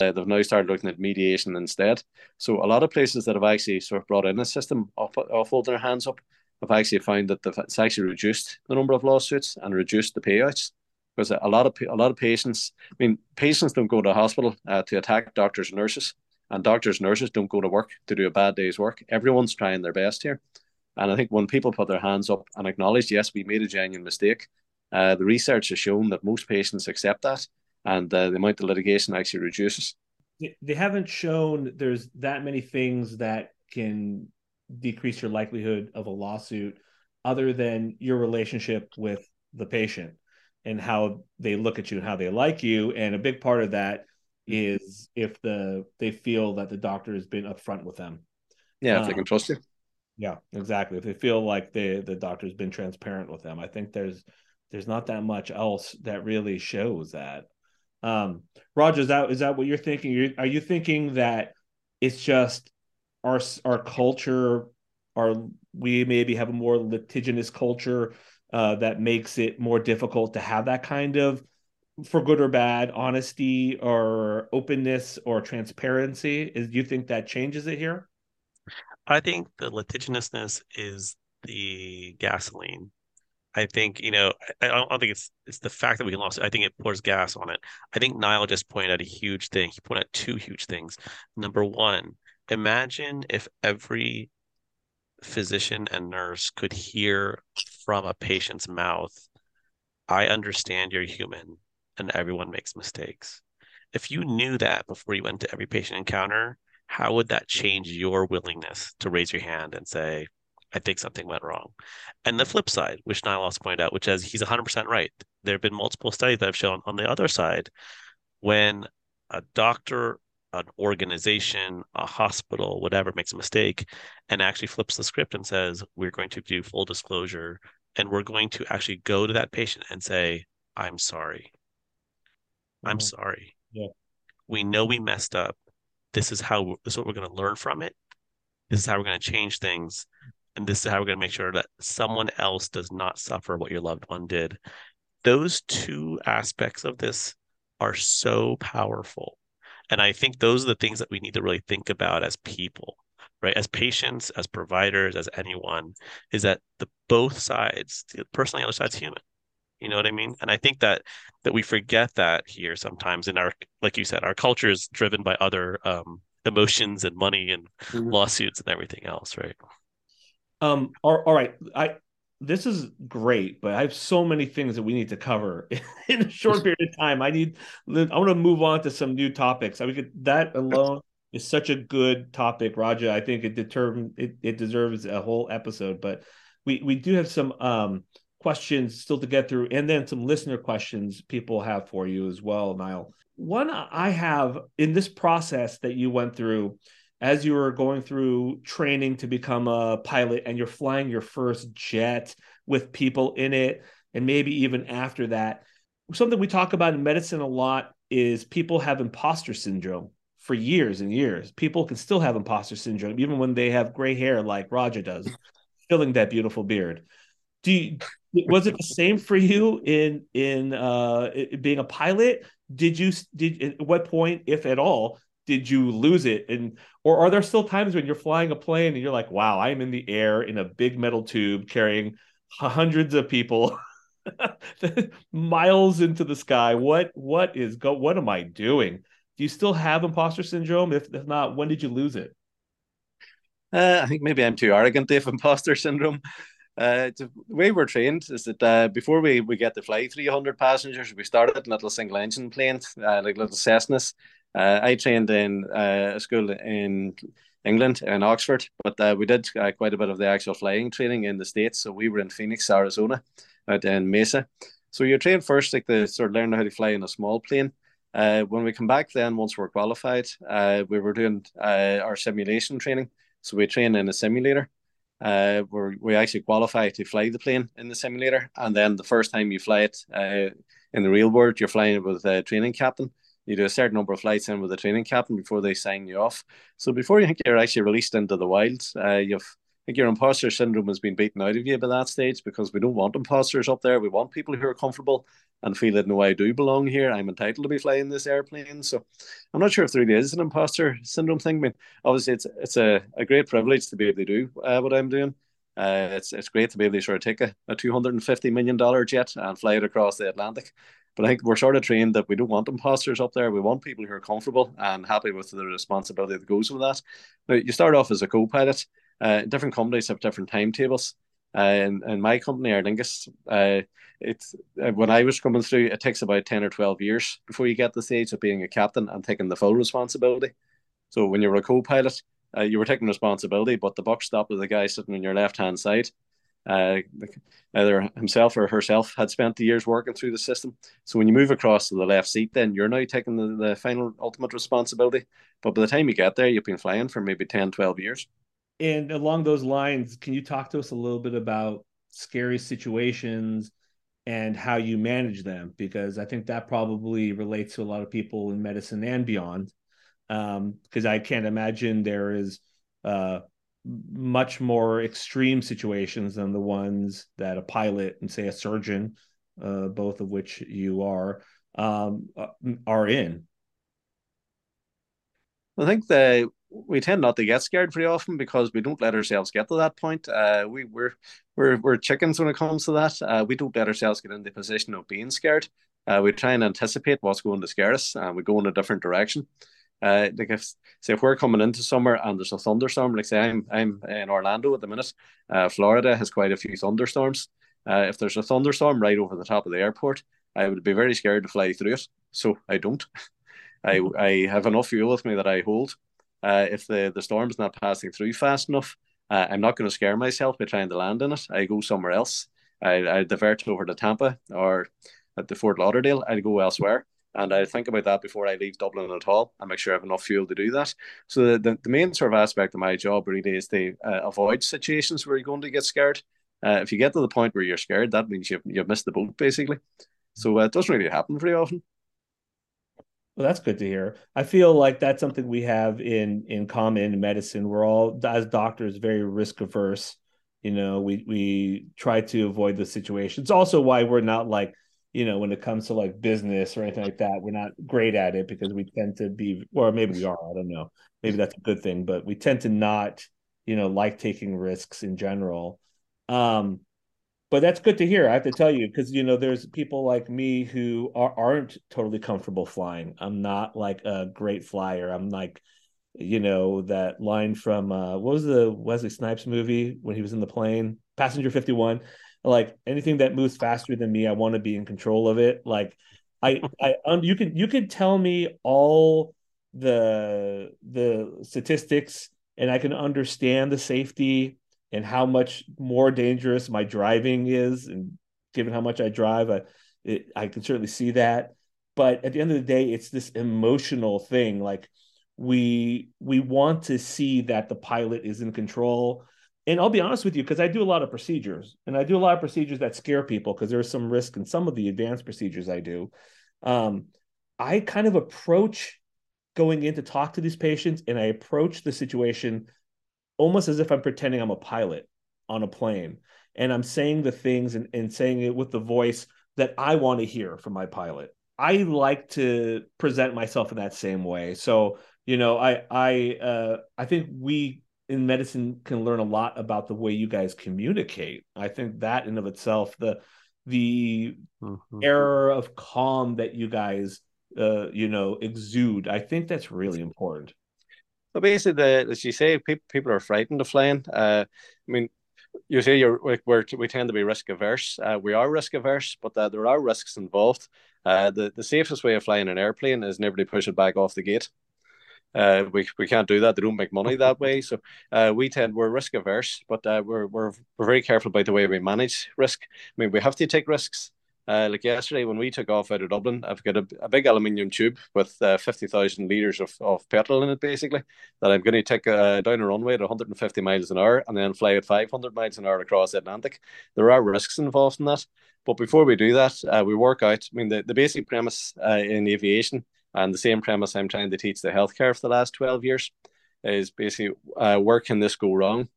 Uh, they've now started looking at mediation instead. So a lot of places that have actually sort of brought in a system of, of holding their hands up have actually found that they've, it's actually reduced the number of lawsuits and reduced the payouts because a lot of a lot of patients. I mean, patients don't go to hospital uh, to attack doctors and nurses, and doctors and nurses don't go to work to do a bad day's work. Everyone's trying their best here, and I think when people put their hands up and acknowledge, yes, we made a genuine mistake, uh, the research has shown that most patients accept that, and uh, the amount of litigation actually reduces. They haven't shown there's that many things that can decrease your likelihood of a lawsuit other than your relationship with the patient and how they look at you and how they like you and a big part of that is if the they feel that the doctor has been upfront with them Yeah, if they Um, can trust you. yeah exactly if they feel like the the doctor's been transparent with them i think there's there's not that much else that really shows that um Raja is that is that what you're thinking? Are you thinking that it's just our our culture our we maybe have a more litigious culture uh, that makes it more difficult to have that kind of for good or bad honesty or openness or transparency? Is do you think that changes it here? I think the litigiousness is the gasoline. I think, you know, I, I don't think it's it's the fact that we can lose. I think it pours gas on it. I think Niall just pointed out a huge thing. He pointed out two huge things. Number one, imagine if every physician and nurse could hear from a patient's mouth, I understand you're human and everyone makes mistakes. If you knew that before you went to every patient encounter, how would that change your willingness to raise your hand and say, I think something went wrong? And the flip side, which also pointed out, which is he's 100% right. There have been multiple studies that have shown on the other side, when a doctor, an organization, a hospital, whatever makes a mistake and actually flips the script and says, we're going to do full disclosure and we're going to actually go to that patient and say, I'm sorry. I'm Mhm. sorry. Yeah. We know we messed up. This is how this is what we're going to learn from it. This is how we're going to change things. And this is how we're going to make sure that someone else does not suffer what your loved one did. Those two aspects of this are so powerful. And I think those are the things that we need to really think about as people, right? As patients, as providers, as anyone, is that the both sides, the person on the other side's human. You know what I mean? And I think that that we forget that here sometimes in our, like you said, our culture is driven by other um, emotions and money and Mhm. lawsuits and everything else, right? Um. All, all right. I. This is great, but I have so many things that we need to cover in a short period of time. I need. I want to move on to some new topics. I mean, that alone is such a good topic, Raja. I think it determine it, it deserves a whole episode. But we we do have some um questions still to get through, and then some listener questions people have for you as well, Niall. One I have in this process that you went through as you were going through training to become a pilot and you're flying your first jet with people in it and maybe even after that something we talk about in medicine a lot is people have imposter syndrome for years and years. People can still have imposter syndrome even when they have gray hair like Raja does filling that beautiful beard. Do you was it the same for you in in uh being a pilot? Did you did at what point if at all did you lose it? And or are there still times when you're flying a plane and you're like wow i'm in the air in a big metal tube carrying hundreds of people miles into the sky. What what is go what am i doing? Do you still have imposter syndrome? If, if not when did you lose it? Uh, I think maybe I'm too arrogant to have imposter syndrome. Uh, the way we're trained is that uh, before we, we get to fly 300 passengers, we started in little single engine planes, uh, like little Cessnas. Uh, I trained in uh, a school in England, in Oxford, but uh, we did quite a bit of the actual flying training in the States. So we were in Phoenix, Arizona, out in Mesa. So you're trained first, like to sort of learn how to fly in a small plane. when we come back, then once we're qualified, we were doing our simulation training. So we train in a simulator uh, we actually qualify to fly the plane in the simulator. And then the first time you fly it uh, in the real world, you're flying it with a training captain. You do a certain number of flights in with a training captain before they sign you off. So before you think you're actually released into the wild, uh, you've I think your imposter syndrome has been beaten out of you by that stage because we don't want imposters up there. We want people who are comfortable and feel that no, I do belong here. I'm entitled to be flying this airplane. So I'm not sure if there really is an imposter syndrome thing. I mean, obviously, it's it's a, a great privilege to be able to do uh, what I'm doing. Uh, it's it's great to be able to sort of take a, a $250 million jet and fly it across the Atlantic. But I think we're sort of trained that we don't want imposters up there. We want people who are comfortable and happy with the responsibility that goes with that. Now, you start off as a co pilot uh, different companies have different timetables. Uh, in, in my company, Aer Lingus, uh, it's uh, when I was coming through, it takes about ten or twelve years before you get the stage of being a captain and taking the full responsibility. So when you were a co-pilot, uh, you were taking responsibility, but the buck stopped with the guy sitting on your left hand side. Uh, either himself or herself had spent the years working through the system. So when you move across to the left seat, then you're now taking the, the final ultimate responsibility. But by the time you get there, you've been flying for maybe 10, 12 years. And along those lines, can you talk to us a little bit about scary situations and how you manage them? Because I think that probably relates to a lot of people in medicine and beyond. Because um, I can't imagine there is uh, much more extreme situations than the ones that a pilot and say a surgeon, uh, both of which you are, um, uh, are in. I think the we tend not to get scared very often because we don't let ourselves get to that point. Uh, we we're we're we're chickens when it comes to that. Uh, we don't let ourselves get in the position of being scared. Uh, we try and anticipate what's going to scare us, and we go in a different direction. Uh, like if say if we're coming into summer and there's a thunderstorm, like say I'm I'm in Orlando at the minute. Uh, Florida has quite a few thunderstorms. Uh, if there's a thunderstorm right over the top of the airport, I would be very scared to fly through it. So I don't. I I have enough fuel with me that I hold uh, if the, the storm's not passing through fast enough, uh, I'm not going to scare myself by trying to land in it. I go somewhere else. I, I divert over to Tampa or at the Fort Lauderdale. I go elsewhere. And I think about that before I leave Dublin at all and make sure I have enough fuel to do that. So the, the, the main sort of aspect of my job really is to uh, avoid situations where you're going to get scared. Uh, if you get to the point where you're scared, that means you've, you've missed the boat, basically. So uh, it doesn't really happen very often. Well, that's good to hear. I feel like that's something we have in in common in medicine. We're all as doctors very risk averse. You know, we we try to avoid the situation. It's also why we're not like, you know, when it comes to like business or anything like that, we're not great at it because we tend to be, or maybe we are. I don't know. Maybe that's a good thing, but we tend to not, you know, like taking risks in general. Um, but that's good to hear. I have to tell you because you know there's people like me who are, aren't totally comfortable flying. I'm not like a great flyer. I'm like, you know, that line from uh, what was the Wesley Snipes movie when he was in the plane, Passenger 51. Like anything that moves faster than me, I want to be in control of it. Like I, I, um, you can you can tell me all the the statistics, and I can understand the safety and how much more dangerous my driving is and given how much I drive I it, I can certainly see that. But at the end of the day it's this emotional thing. Like we we want to see that the pilot is in control and I'll be honest with you because I do a lot of procedures and I do a lot of procedures that scare people because there's some risk in some of the advanced procedures I do um, I kind of approach going in to talk to these patients and I approach the situation almost as if I'm pretending I'm a pilot on a plane and I'm saying the things and, and saying it with the voice that I want to hear from my pilot. I like to present myself in that same way. So, you know, I I uh I think we in medicine can learn a lot about the way you guys communicate. I think that in of itself, the the mm-hmm. air of calm that you guys uh you know exude, I think that's really important. But basically, the, as you say, people people are frightened of flying. Uh, I mean, you say you're we're, we tend to be risk averse. Uh, we are risk averse, but uh, there are risks involved. Uh, the the safest way of flying an airplane is never to push it back off the gate. Uh, we, we can't do that. They don't make money that way. So uh, we tend we're risk averse, but uh, we're, we're we're very careful about the way we manage risk. I mean, we have to take risks. Uh, like yesterday, when we took off out of Dublin, I've got a, a big aluminium tube with uh, 50,000 litres of, of petrol in it, basically, that I'm going to take uh, down a runway at 150 miles an hour and then fly at 500 miles an hour across the Atlantic. There are risks involved in that. But before we do that, uh, we work out. I mean, the, the basic premise uh, in aviation and the same premise I'm trying to teach the healthcare for the last 12 years is basically uh, where can this go wrong?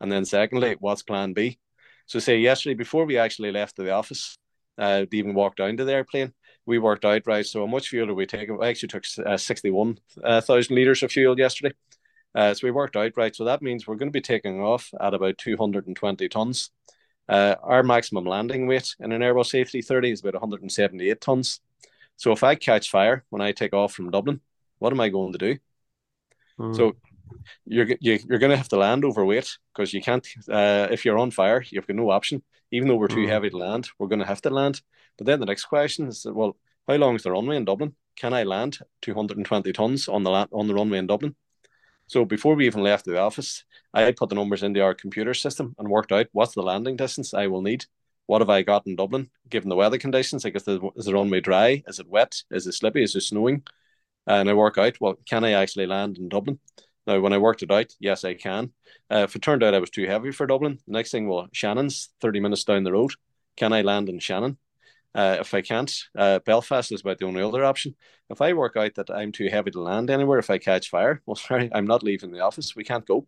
And then secondly, what's plan B? So say yesterday, before we actually left the office, uh, even walked down to the airplane, we worked out, right, so how much fuel did we take? I actually took uh, 61,000 uh, litres of fuel yesterday. Uh, so we worked out, right, so that means we're going to be taking off at about 220 tonnes. Uh, our maximum landing weight in an Airbus A330 is about 178 tonnes. So if I catch fire when I take off from Dublin, what am I going to do? Mm. So you're you, you're going to have to land overweight because you can't. Uh, if you're on fire, you've got no option. Even though we're too mm. heavy to land, we're going to have to land. But then the next question is, well, how long is the runway in Dublin? Can I land 220 tons on the land, on the runway in Dublin? So before we even left the office, I put the numbers into our computer system and worked out what's the landing distance I will need what have I got in Dublin given the weather conditions? Like, is the, is the runway dry? Is it wet? Is it slippy? Is it snowing? And I work out, well, can I actually land in Dublin? Now, when I worked it out, yes, I can. Uh, if it turned out I was too heavy for Dublin, the next thing, well, Shannon's 30 minutes down the road. Can I land in Shannon? Uh, if I can't, uh, Belfast is about the only other option. If I work out that I'm too heavy to land anywhere, if I catch fire, well, sorry, I'm not leaving the office. We can't go.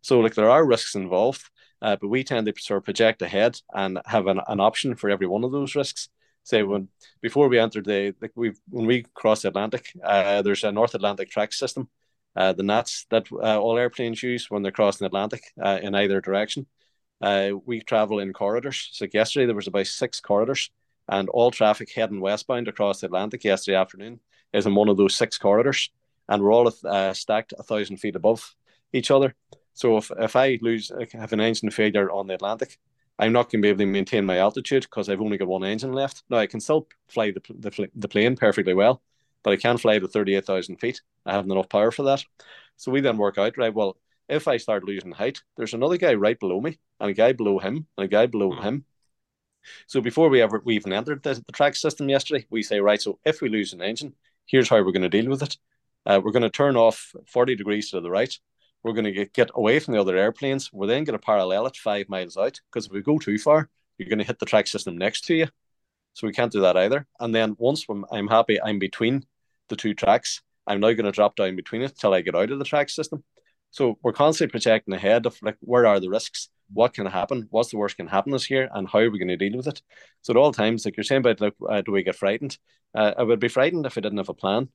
So, like, there are risks involved. Uh, but we tend to sort of project ahead and have an, an option for every one of those risks. Say when before we entered the like we when we cross the Atlantic, uh, there's a North Atlantic track system, uh, the NATS that uh, all airplanes use when they're crossing the Atlantic uh, in either direction. Uh, we travel in corridors. So yesterday there was about six corridors, and all traffic heading westbound across the Atlantic yesterday afternoon is in one of those six corridors, and we're all stacked a thousand feet above each other. So if, if I lose, I have an engine failure on the Atlantic, I'm not going to be able to maintain my altitude because I've only got one engine left. Now I can still fly the, the, the plane perfectly well, but I can't fly to 38,000 feet. I haven't enough power for that. So we then work out, right, well, if I start losing height, there's another guy right below me, and a guy below him, and a guy below mm-hmm. him. So before we ever we even entered the, the track system yesterday, we say, right, so if we lose an engine, here's how we're going to deal with it. Uh, we're going to turn off 40 degrees to the right, we're going to get, away from the other airplanes. We're then going to parallel it five miles out because if we go too far, you're going to hit the track system next to you. So we can't do that either. And then once I'm happy I'm between the two tracks, I'm now going to drop down between it till I get out of the track system. So we're constantly projecting ahead of like where are the risks, what can happen, what's the worst can happen this year, and how are we going to deal with it. So at all times, like you're saying about like, uh, do we get frightened? Uh, I would be frightened if I didn't have a plan.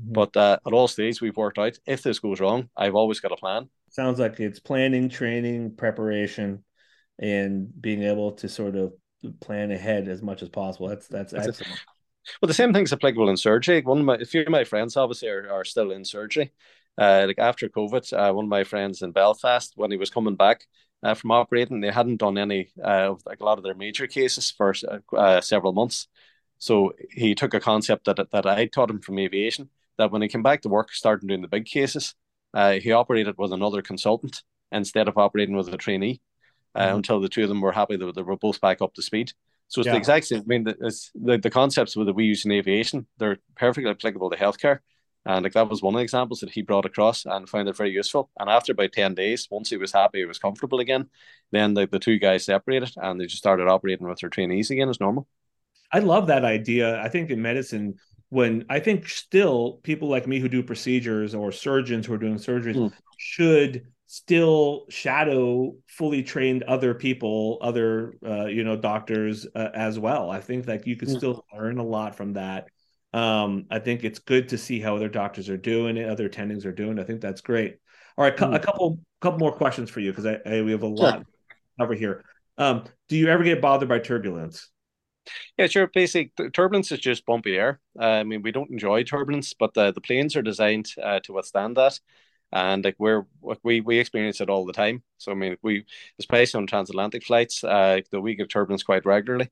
Mm-hmm. But uh, at all stages, we've worked out if this goes wrong, I've always got a plan. Sounds like it's planning, training, preparation, and being able to sort of plan ahead as much as possible. That's that's, that's excellent. Well, the same thing's applicable in surgery. One of my, a few of my friends obviously are, are still in surgery. Uh, like after COVID, uh, one of my friends in Belfast, when he was coming back uh, from operating, they hadn't done any uh, like a lot of their major cases for uh, several months. So he took a concept that that I taught him from aviation that when he came back to work, starting doing the big cases, uh, he operated with another consultant instead of operating with a trainee uh, mm-hmm. until the two of them were happy that they were both back up to speed. So it's yeah. the exact same. I mean, it's the, the concepts that we use in aviation, they're perfectly applicable to healthcare. And like that was one of the examples that he brought across and found it very useful. And after about 10 days, once he was happy, he was comfortable again, then the, the two guys separated and they just started operating with their trainees again as normal. I love that idea. I think in medicine, when I think still people like me who do procedures or surgeons who are doing surgeries mm. should still shadow fully trained other people other uh, you know doctors uh, as well i think that you could mm. still learn a lot from that um, i think it's good to see how other doctors are doing it other attendings are doing i think that's great all right mm. a couple couple more questions for you because I, I, we have a lot sure. over here um, do you ever get bothered by turbulence yeah, sure. Basic turbulence is just bumpy air. Uh, I mean, we don't enjoy turbulence, but the, the planes are designed uh, to withstand that. and like we're we we experience it all the time. So I mean, we especially on transatlantic flights, uh, the we get turbulence quite regularly.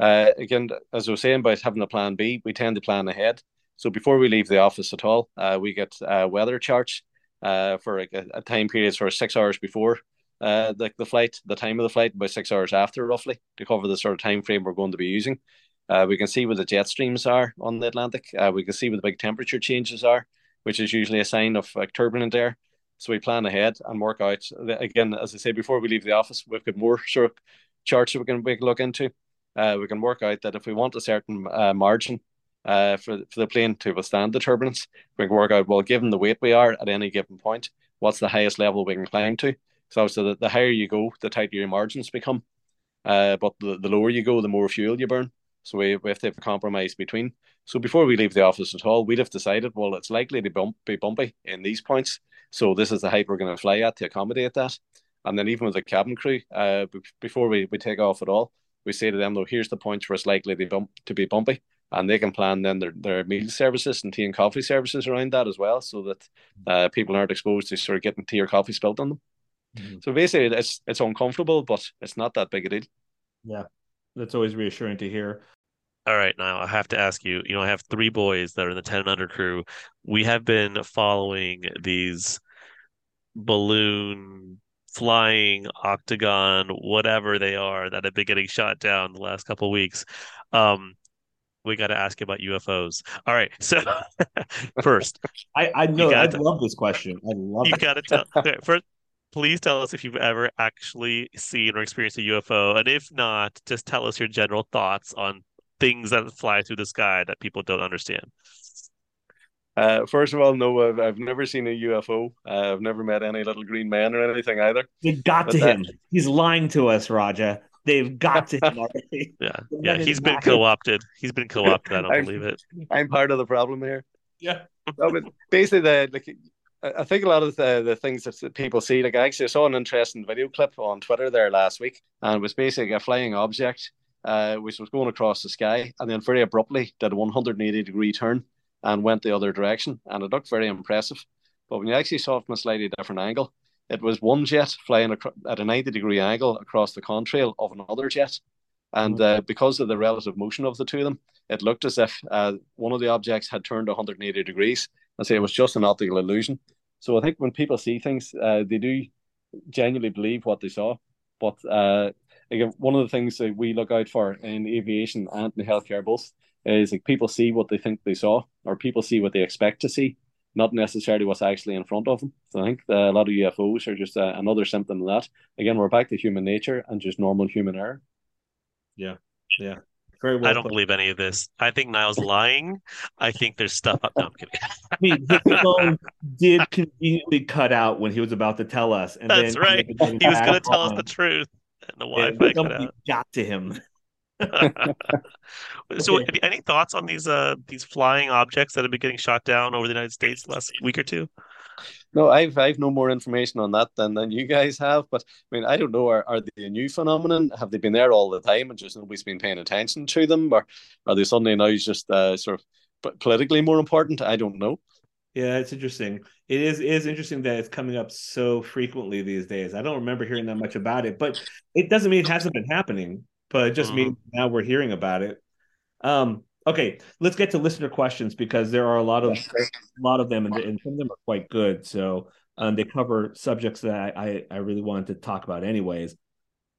Uh, again, as I was saying about having a plan B, we tend to plan ahead. So before we leave the office at all, uh, we get uh, weather charts uh, for a, a time period sort of six hours before uh, the, the flight, the time of the flight, about six hours after roughly to cover the sort of time frame we're going to be using. Uh, we can see where the jet streams are on the Atlantic. Uh, we can see where the big temperature changes are, which is usually a sign of like, turbulent air. So we plan ahead and work out. Again, as I say, before we leave the office, we've got more sort of charts that we can, we can look into. Uh, we can work out that if we want a certain uh, margin uh, for, for the plane to withstand the turbulence, we can work out, well, given the weight we are at any given point, what's the highest level we can climb to. So obviously, the, the higher you go, the tighter your margins become. Uh, but the, the lower you go, the more fuel you burn. So we, we have to have a compromise between. So before we leave the office at all, we'd have decided, well, it's likely to bump, be bumpy in these points. So this is the height we're going to fly at to accommodate that. And then even with the cabin crew, uh, before we, we take off at all, we say to them, though, here's the points where it's likely to, bump, to be bumpy. And they can plan then their, their meal services and tea and coffee services around that as well, so that uh, people aren't exposed to sort of getting tea or coffee spilled on them. Mm-hmm. So basically, it's it's uncomfortable, but it's not that big a deal. Yeah, that's always reassuring to hear. All right, now I have to ask you. You know, I have three boys that are in the ten and under crew. We have been following these balloon flying octagon, whatever they are, that have been getting shot down the last couple weeks. Um, we got to ask you about UFOs. All right, so first, I I know I love this question. I love. You got to tell okay, first please tell us if you've ever actually seen or experienced a UFO. And if not, just tell us your general thoughts on things that fly through the sky that people don't understand? Uh, first of all, no, I've, I've never seen a UFO. Uh, I've never met any little green man or anything either. They got but to that... him. He's lying to us, Raja. They've got to him already. yeah, yeah. He's been co-opted. He's been co-opted. I don't I'm, believe it. I'm part of the problem here. Yeah. no, but basically, the like, I think a lot of the, the things that people see, like I actually saw an interesting video clip on Twitter there last week, and it was basically a flying object uh, which was going across the sky, and then very abruptly did a 180 degree turn and went the other direction, and it looked very impressive. But when you actually saw it from a slightly different angle, it was one jet flying at a 90 degree angle across the contrail of another jet. And uh, because of the relative motion of the two of them, it looked as if uh, one of the objects had turned 180 degrees. And say it was just an optical illusion. So I think when people see things, uh, they do genuinely believe what they saw. But uh, again, one of the things that we look out for in aviation and in healthcare both is like people see what they think they saw, or people see what they expect to see, not necessarily what's actually in front of them. So I think a lot of UFOs are just uh, another symptom of that. Again, we're back to human nature and just normal human error. Yeah, yeah. Very well I don't put. believe any of this. I think Niall's lying. I think there's stuff up. No, I'm kidding. I mean, his phone did conveniently cut out when he was about to tell us, and that's right. He, he was going to tell us the truth and the Wi-Fi got, got to him. so, okay. any thoughts on these uh these flying objects that have been getting shot down over the United States last week or two? No, I've I've no more information on that than, than you guys have. But I mean, I don't know. Are, are they a new phenomenon? Have they been there all the time and just nobody's been paying attention to them, or are they suddenly now just uh, sort of politically more important? I don't know. Yeah, it's interesting. It is it is interesting that it's coming up so frequently these days. I don't remember hearing that much about it, but it doesn't mean it hasn't been happening. But it just mm-hmm. means now we're hearing about it. Um, okay, let's get to listener questions because there are a lot of a lot of them, and, and some of them are quite good. So um, they cover subjects that I, I, really wanted to talk about, anyways.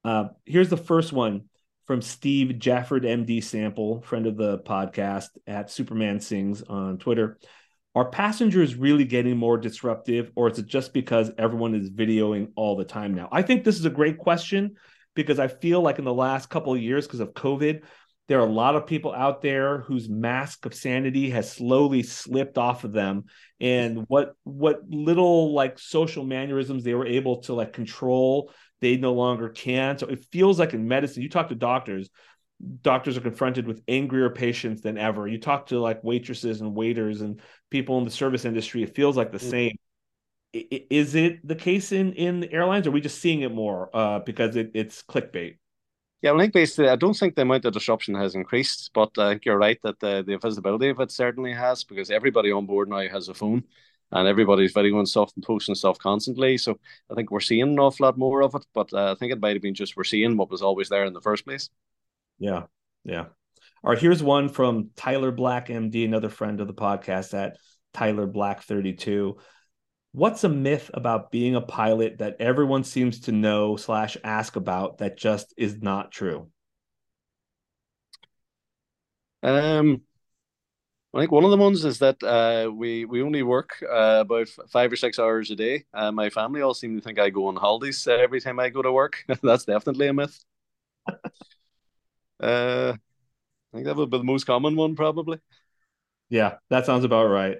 Uh, here's the first one from Steve Jafford, MD Sample, friend of the podcast at Superman Sings on Twitter. Are passengers really getting more disruptive, or is it just because everyone is videoing all the time now? I think this is a great question because I feel like in the last couple of years, because of COVID, there are a lot of people out there whose mask of sanity has slowly slipped off of them and what what little like social mannerisms they were able to like control they no longer can so it feels like in medicine you talk to doctors doctors are confronted with angrier patients than ever. You talk to like waitresses and waiters and people in the service industry, it feels like the mm. same. Is it the case in in the airlines? Or are we just seeing it more uh, because it, it's clickbait? Yeah, I think basically, I don't think the amount of disruption has increased, but I think you're right that the, the visibility of it certainly has because everybody on board now has a phone. and everybody's videoing stuff and posting stuff constantly. So I think we're seeing an awful lot more of it. But uh, I think it might have been just we're seeing what was always there in the first place. Yeah, yeah. All right, here's one from Tyler Black, MD, another friend of the podcast at Tyler Black 32. What's a myth about being a pilot that everyone seems to know slash ask about that just is not true? Um, I think one of the ones is that uh, we we only work uh, about five or six hours a day. Uh, my family all seem to think I go on holidays every time I go to work. That's definitely a myth. uh, I think that would be the most common one, probably. Yeah, that sounds about right.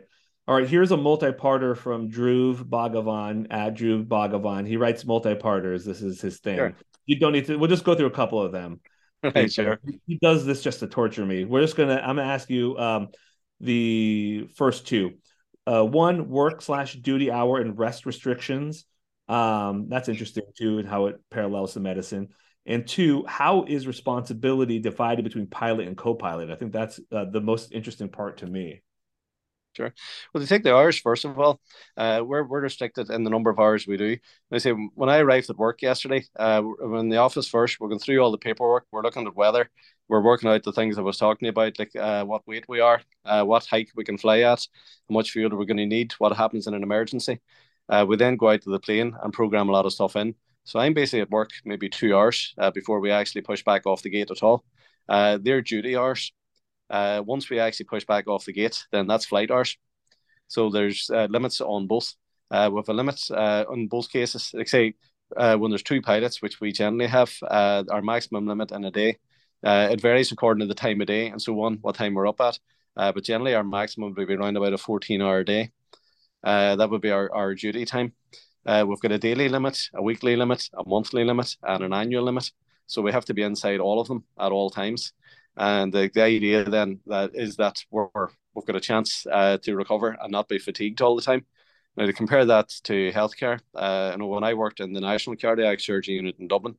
All right, here's a multi-parter from Dhruv Bhagavan at Dhruv Bhagavan. He writes multi-parters. This is his thing. Sure. You don't need to. We'll just go through a couple of them. Right, sure. He does this just to torture me. We're just gonna. I'm gonna ask you um, the first two. Uh, one, work slash duty hour and rest restrictions. Um, that's interesting too, and how it parallels the medicine. And two, how is responsibility divided between pilot and co-pilot? I think that's uh, the most interesting part to me. Sure. Well, to take the hours first of all, uh, we're we're restricted in the number of hours we do. I say when I arrived at work yesterday, uh, we're in the office first. We're going through all the paperwork. We're looking at weather. We're working out the things I was talking about, like uh, what weight we are, uh, what height we can fly at, how much fuel we're going to need, what happens in an emergency. Uh, we then go out to the plane and program a lot of stuff in. So I'm basically at work maybe two hours uh, before we actually push back off the gate at all. Uh, their duty hours uh, once we actually push back off the gate, then that's flight hours. So there's uh, limits on both. Uh, with a limit uh, on both cases, like say uh, when there's two pilots, which we generally have, uh, our maximum limit in a day. Uh, it varies according to the time of day and so on, what time we're up at. But generally, our maximum would be around about a 14 hour day. That would be our, our duty time. We've got a daily limit, a weekly limit, a monthly limit, and an annual limit. So we have to be inside all of them at all times. And the, the idea then that is that we're, we've got a chance uh, to recover and not be fatigued all the time. Now to compare that to healthcare, uh, you know when I worked in the National Cardiac Surgery Unit in Dublin,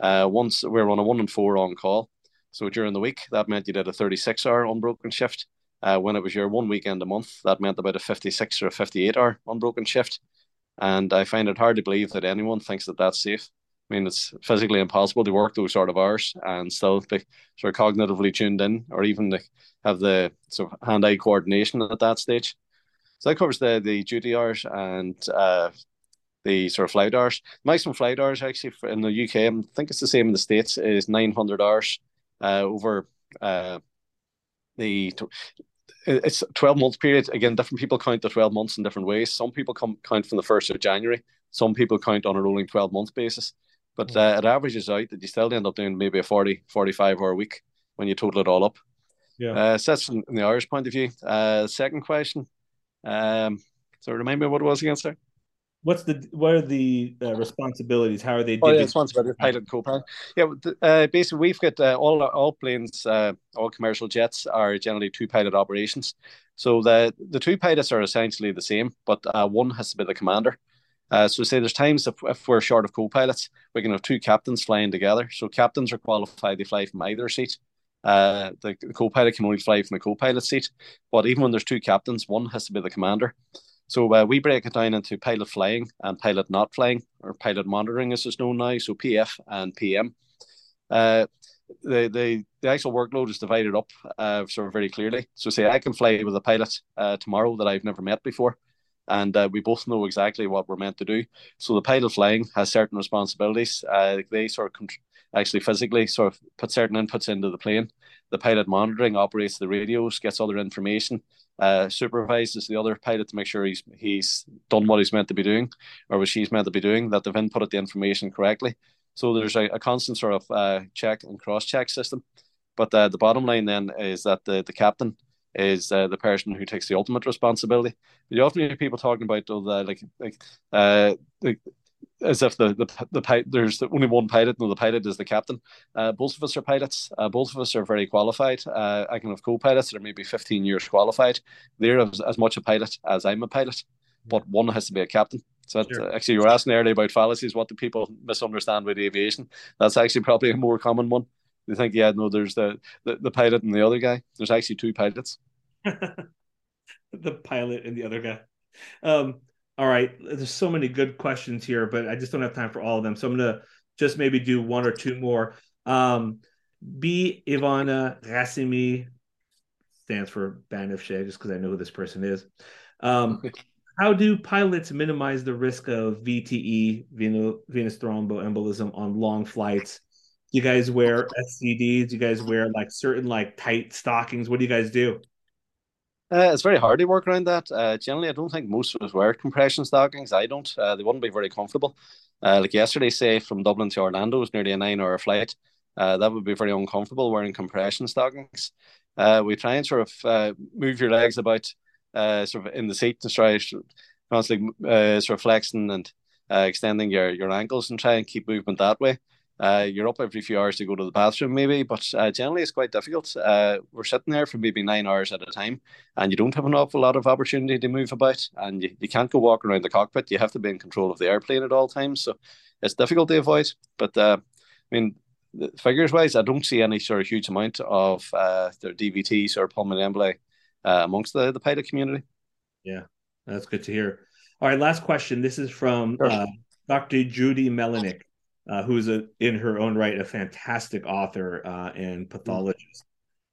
uh, once we were on a one and four on call. So during the week, that meant you did a 36 hour unbroken shift. Uh, when it was your one weekend a month, that meant about a 56 or a 58 hour unbroken shift. And I find it hard to believe that anyone thinks that that's safe. I mean, it's physically impossible to work those sort of hours and still be sort of cognitively tuned in, or even to have the sort of hand-eye coordination at that stage. So that covers the the duty hours and uh, the sort of flight hours. Maximum flight hours actually in the UK, I think it's the same in the states, is nine hundred hours uh, over uh, the. It's twelve month period. Again, different people count the twelve months in different ways. Some people come count from the first of January. Some people count on a rolling twelve month basis. But uh, it averages out that you still end up doing maybe a 40, 45 hour week when you total it all up. Yeah. Uh, so that's from the Irish point of view. Uh, second question. Um, so remind me what it was against there. What's the what are the uh, responsibilities? How are they? Oh, yeah, responsibility pilot co-pilot. Yeah, uh, basically we've got uh, all all planes, uh, all commercial jets are generally two pilot operations. So the the two pilots are essentially the same, but uh, one has to be the commander. Uh, so say there's times if, if we're short of co-pilots, we can have two captains flying together. So captains are qualified to fly from either seat. Uh, the, the co-pilot can only fly from the co-pilot seat. But even when there's two captains, one has to be the commander. So uh, we break it down into pilot flying and pilot not flying, or pilot monitoring as it's known now. So PF and PM. Uh, the, the the actual workload is divided up uh, sort of very clearly. So say I can fly with a pilot uh, tomorrow that I've never met before and uh, we both know exactly what we're meant to do. So the pilot flying has certain responsibilities. Uh, they sort of actually physically sort of put certain inputs into the plane. The pilot monitoring operates the radios, gets other information, uh, supervises the other pilot to make sure he's he's done what he's meant to be doing, or what she's meant to be doing, that they've inputted the information correctly. So there's a, a constant sort of uh, check and cross check system. But uh, the bottom line then is that the, the captain is uh, the person who takes the ultimate responsibility. You often hear people talking about oh, the, like like uh like, as if the the, the there's only one pilot and the pilot is the captain. Uh, both of us are pilots. Uh, both of us are very qualified. Uh, I can have co-pilots that are maybe 15 years qualified. They're as, as much a pilot as I'm a pilot, but one has to be a captain. So sure. actually, you were asking earlier about fallacies. What do people misunderstand with aviation? That's actually probably a more common one. They think, yeah, no, there's the, the, the pilot and the other guy. There's actually two pilots. the pilot and the other guy. um, all right. There's so many good questions here, but I just don't have time for all of them. So I'm gonna just maybe do one or two more. Um, B. Ivana Rasimi stands for Banifshe, just because I know who this person is. Um, how do pilots minimize the risk of VTE, venous thromboembolism, on long flights? You guys wear SCDs? You guys wear like certain like tight stockings? What do you guys do? Uh, it's very hard to work around that. Uh, generally, I don't think most of us wear compression stockings. I don't. Uh, they wouldn't be very comfortable. Uh, like yesterday, say from Dublin to Orlando was nearly a nine-hour flight. Uh, that would be very uncomfortable wearing compression stockings. Uh, we try and sort of move your legs about, sort of in the seat and try constantly sort of flexing and extending your your ankles and try and keep movement that way. Uh, you're up every few hours to go to the bathroom, maybe, but uh, generally it's quite difficult. Uh, we're sitting there for maybe nine hours at a time, and you don't have an awful lot of opportunity to move about, and you, you can't go walk around the cockpit. You have to be in control of the airplane at all times, so it's difficult to avoid. But uh, I mean, figures wise, I don't see any sort of huge amount of uh, their DVTs or pulmonary emboli uh, amongst the, the pilot community. Yeah, that's good to hear. All right, last question. This is from uh, Dr. Judy Melinek uh, who's a, in her own right a fantastic author uh, and pathologist.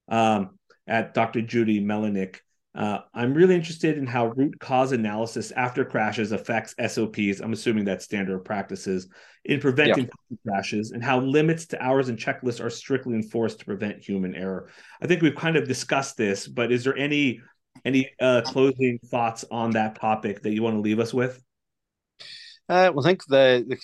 Um, at Dr. Judy Melinek, uh, I'm really interested in how root cause analysis after crashes affects SOPs. I'm assuming that's standard practices in preventing yeah. crashes, and how limits to hours and checklists are strictly enforced to prevent human error. I think we've kind of discussed this, but is there any any uh, closing thoughts on that topic that you want to leave us with? Uh, well, I think the, the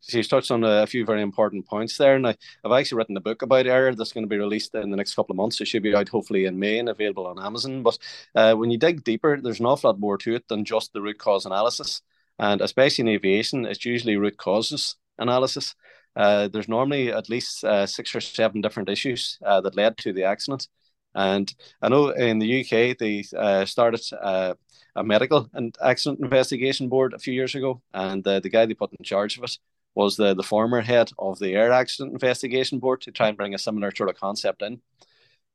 she's touched on a few very important points there. And I, have actually written a book about error that's going to be released in the next couple of months. It should be out hopefully in May and available on Amazon. But uh, when you dig deeper, there's an awful lot more to it than just the root cause analysis. And especially in aviation, it's usually root causes analysis. Uh, there's normally at least uh, six or seven different issues uh, that led to the accident. And I know in the UK they uh, started uh, a medical and accident investigation board a few years ago, and uh, the guy they put in charge of it was the, the former head of the Air Accident Investigation Board to try and bring a similar sort of concept in.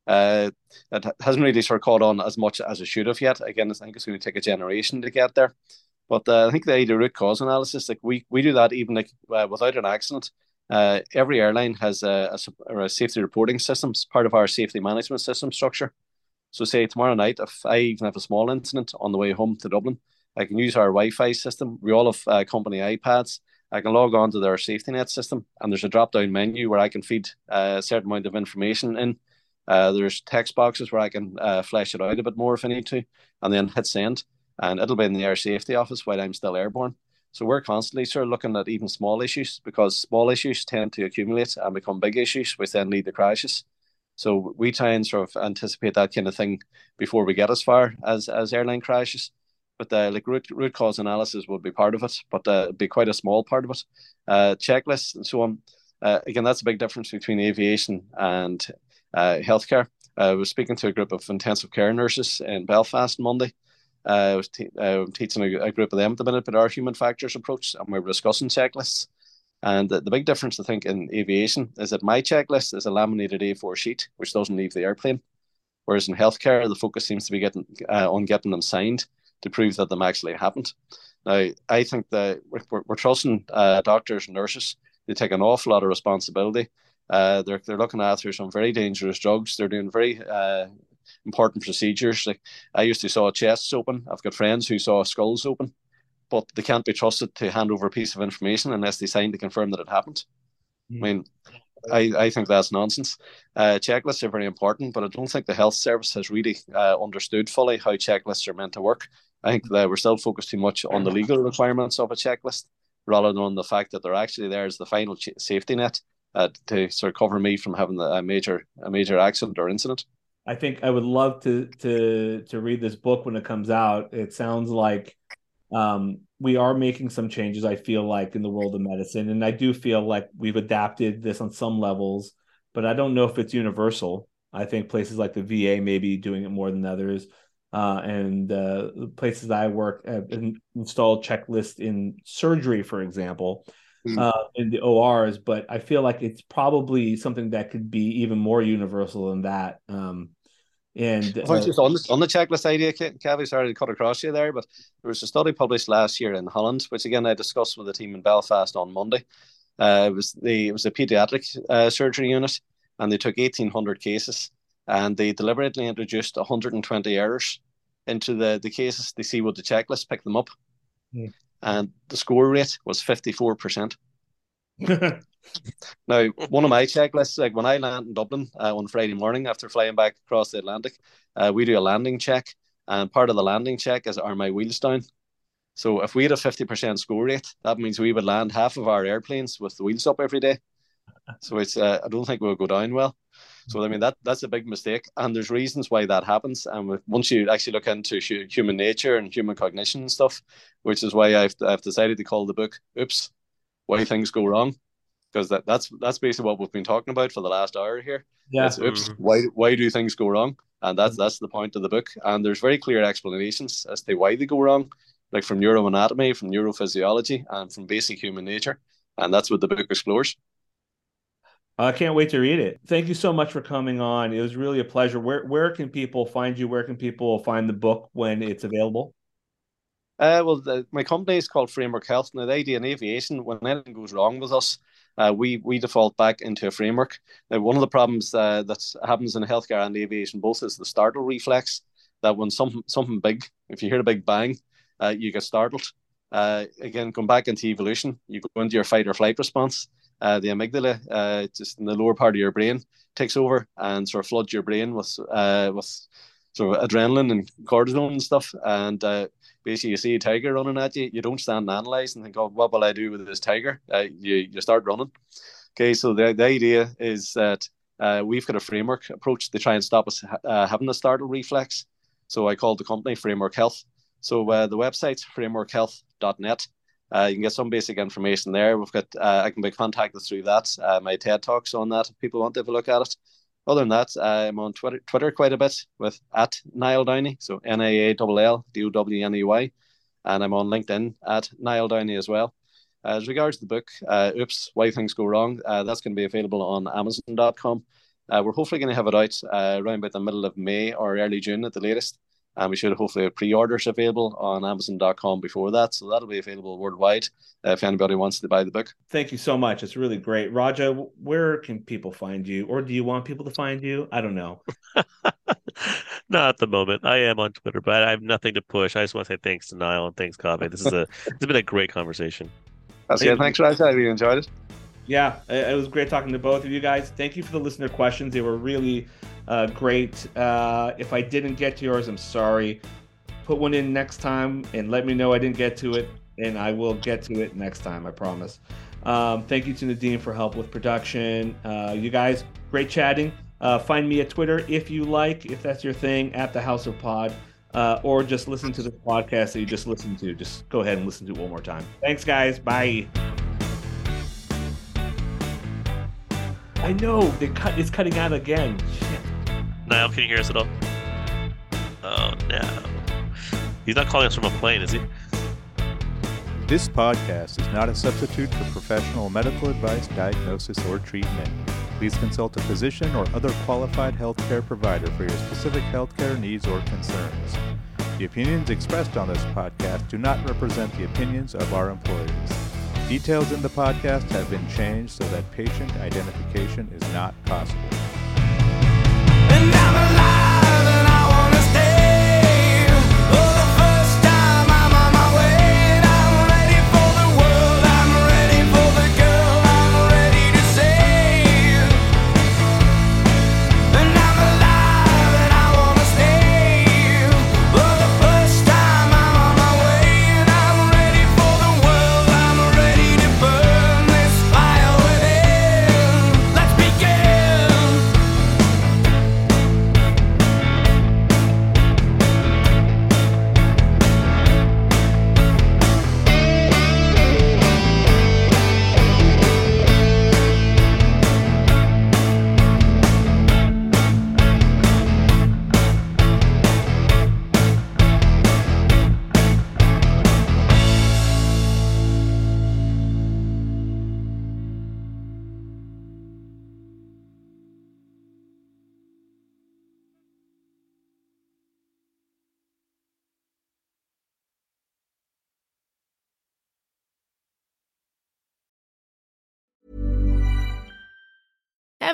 Uh, it hasn't really sort of caught on as much as it should have yet. Again, I think it's going to take a generation to get there. But uh, I think the, root cause analysis, like we, we do that even like uh, without an accident. Uh, every airline has a, a, a, safety reporting system, it's part of our safety management system structure. So, say tomorrow night, if I even have a small incident on the way home to Dublin, I can use our Wi-Fi system. We all have uh, company iPads, I can log on to their safety net system, and there's a drop down menu where I can feed uh, a certain amount of information in. Uh, there's text boxes where I can uh, flesh it out a bit more if I need to, and then hit send, and it'll be in the air safety office while I'm still airborne. So we're constantly sort of looking at even small issues because small issues tend to accumulate and become big issues, which then lead to crashes. So we try and sort of anticipate that kind of thing before we get as far as as airline crashes but uh, like root, root cause analysis would be part of it, but uh, be quite a small part of it. Uh, checklists and so on. Uh, again, that's a big difference between aviation and uh, healthcare. Uh, I was speaking to a group of intensive care nurses in Belfast Monday. Uh, I was te- teaching a, a, group of them at the minute about our human factors approach, and we were discussing checklists. And the, the big difference, I think, in aviation is that my checklist is a laminated A4 sheet, which doesn't leave the airplane. Whereas in healthcare, the focus seems to be getting uh, on getting them signed to prove that them actually happened. Now, I think that we're, we're trusting uh, doctors and nurses. They take an awful lot of responsibility. Uh, they're they're looking after some very dangerous drugs. They're doing very uh, important procedures. Like I used to saw chests open. I've got friends who saw skulls open, but they can't be trusted to hand over a piece of information unless they sign to confirm that it happened. Mm. I mean, I, I think that's nonsense. Uh, checklists are very important, but I don't think the health service has really uh, understood fully how checklists are meant to work. I think that we're still focused too much on the legal requirements of a checklist rather than on the fact that they're actually there as the final ch- safety net uh, to sort of cover me from having a major a major accident or incident. I think I would love to to to read this book when it comes out. It sounds like um, we are making some changes. I feel like in the world of medicine, and I do feel like we've adapted this on some levels, but I don't know if it's universal. I think places like the VA may be doing it more than others uh, and uh, places that I work have installed checklists in surgery, for example, mm. uh, in the ORs. But I feel like it's probably something that could be even more universal than that. Um, And uh, just on the, on the checklist idea, Kaveh, sorry to cut across you there, but there was a study published last year in Holland, which again I discussed with the team in Belfast on Monday. Uh, it was the it was a pediatric uh, surgery unit, and they took eighteen hundred cases, and they deliberately introduced one hundred and twenty errors into the the cases. They see what the checklist picked them up, mm. and the score rate was fifty four percent. now, one of my checklists, like when I land in Dublin uh, on Friday morning after flying back across the Atlantic, uh, we do a landing check, and part of the landing check is are my wheels down. So if we had a fifty percent score rate, that means we would land half of our airplanes with the wheels up every day. So it's uh, I don't think we'll go down well. So I mean that that's a big mistake, and there's reasons why that happens. And once you actually look into human nature and human cognition and stuff, which is why I've I've decided to call the book "Oops, Why Things Go Wrong," because that that's that's basically what we've been talking about for the last hour here. Yeah. It's, oops, mm-hmm. why why do things go wrong? And that's that's the point of the book. And there's very clear explanations as to why they go wrong, like from neuroanatomy, from neurophysiology, and from basic human nature. And that's what the book explores. I can't wait to read it. Thank you so much for coming on. It was really a pleasure. Where where can people find you? Where can people find the book when it's available? Uh, well, the, my company is called Framework Health. The idea in aviation, when anything goes wrong with us, uh, we we default back into a framework. Now, one of the problems uh, that happens in healthcare and aviation both is the startle reflex. That when something something big, if you hear a big bang, uh, you get startled. Uh, again, going back into evolution, you go into your fight or flight response uh, the amygdala, uh, just in the lower part of your brain, takes over and sort of floods your brain with uh, with sort of adrenaline and cortisol and stuff. And uh, basically, you see a tiger running at you, you don't stand and analyze and think, "Oh, what will I do with this tiger?" Uh, you you start running. Okay, so the the idea is that we've got a framework approach to try and stop us having a startle reflex. So I called the company Framework Health. So the website's frameworkhealth.net. Uh, you can get some basic information there. We've got uh, I can be contacted through that. Uh, my TED talks on that. If people want to have a look at it. Other than that, I'm on Twitter, Twitter quite a bit with at Niall Downey, so N A A L L D O W N E Y, and I'm on LinkedIn at Niall Downey as well. As regards to the book, uh, Oops, Why Things Go Wrong, uh, that's going to be available on Amazon.com. Uh, we're hopefully going to have it out uh, around about the middle of May or early June at the latest and we should hopefully have pre-orders available on Amazon.com before that. So that'll be available worldwide uh, if anybody wants to buy the book. Thank you so much. It's really great, Raja. Where can people find you, or do you want people to find you? I don't know. Not at the moment. I am on Twitter, but I have nothing to push. I just want to say thanks to Niall and thanks, Kaveh. This is a it's been a great conversation. That's good. Thanks, Raja. I really enjoyed it. Yeah, it was great talking to both of you guys. Thank you for the listener questions. They were really uh, great. Uh, if I didn't get to yours, I'm sorry. Put one in next time and let me know I didn't get to it, and I will get to it next time. I promise. Um, thank you to Nadine for help with production. Uh, you guys, great chatting. Uh, find me at Twitter if you like, if that's your thing, at the House of Pod, uh, or just listen to the podcast that you just listened to. Just go ahead and listen to it one more time. Thanks, guys. Bye. I know they cut. It's cutting out again. Shit. Niall, can you hear us at all? Oh no. He's not calling us from a plane, is he? This podcast is not a substitute for professional medical advice, diagnosis, or treatment. Please consult a physician or other qualified healthcare provider for your specific healthcare needs or concerns. The opinions expressed on this podcast do not represent the opinions of our employers. Details in the podcast have been changed so that patient identification is not possible. I'm alive.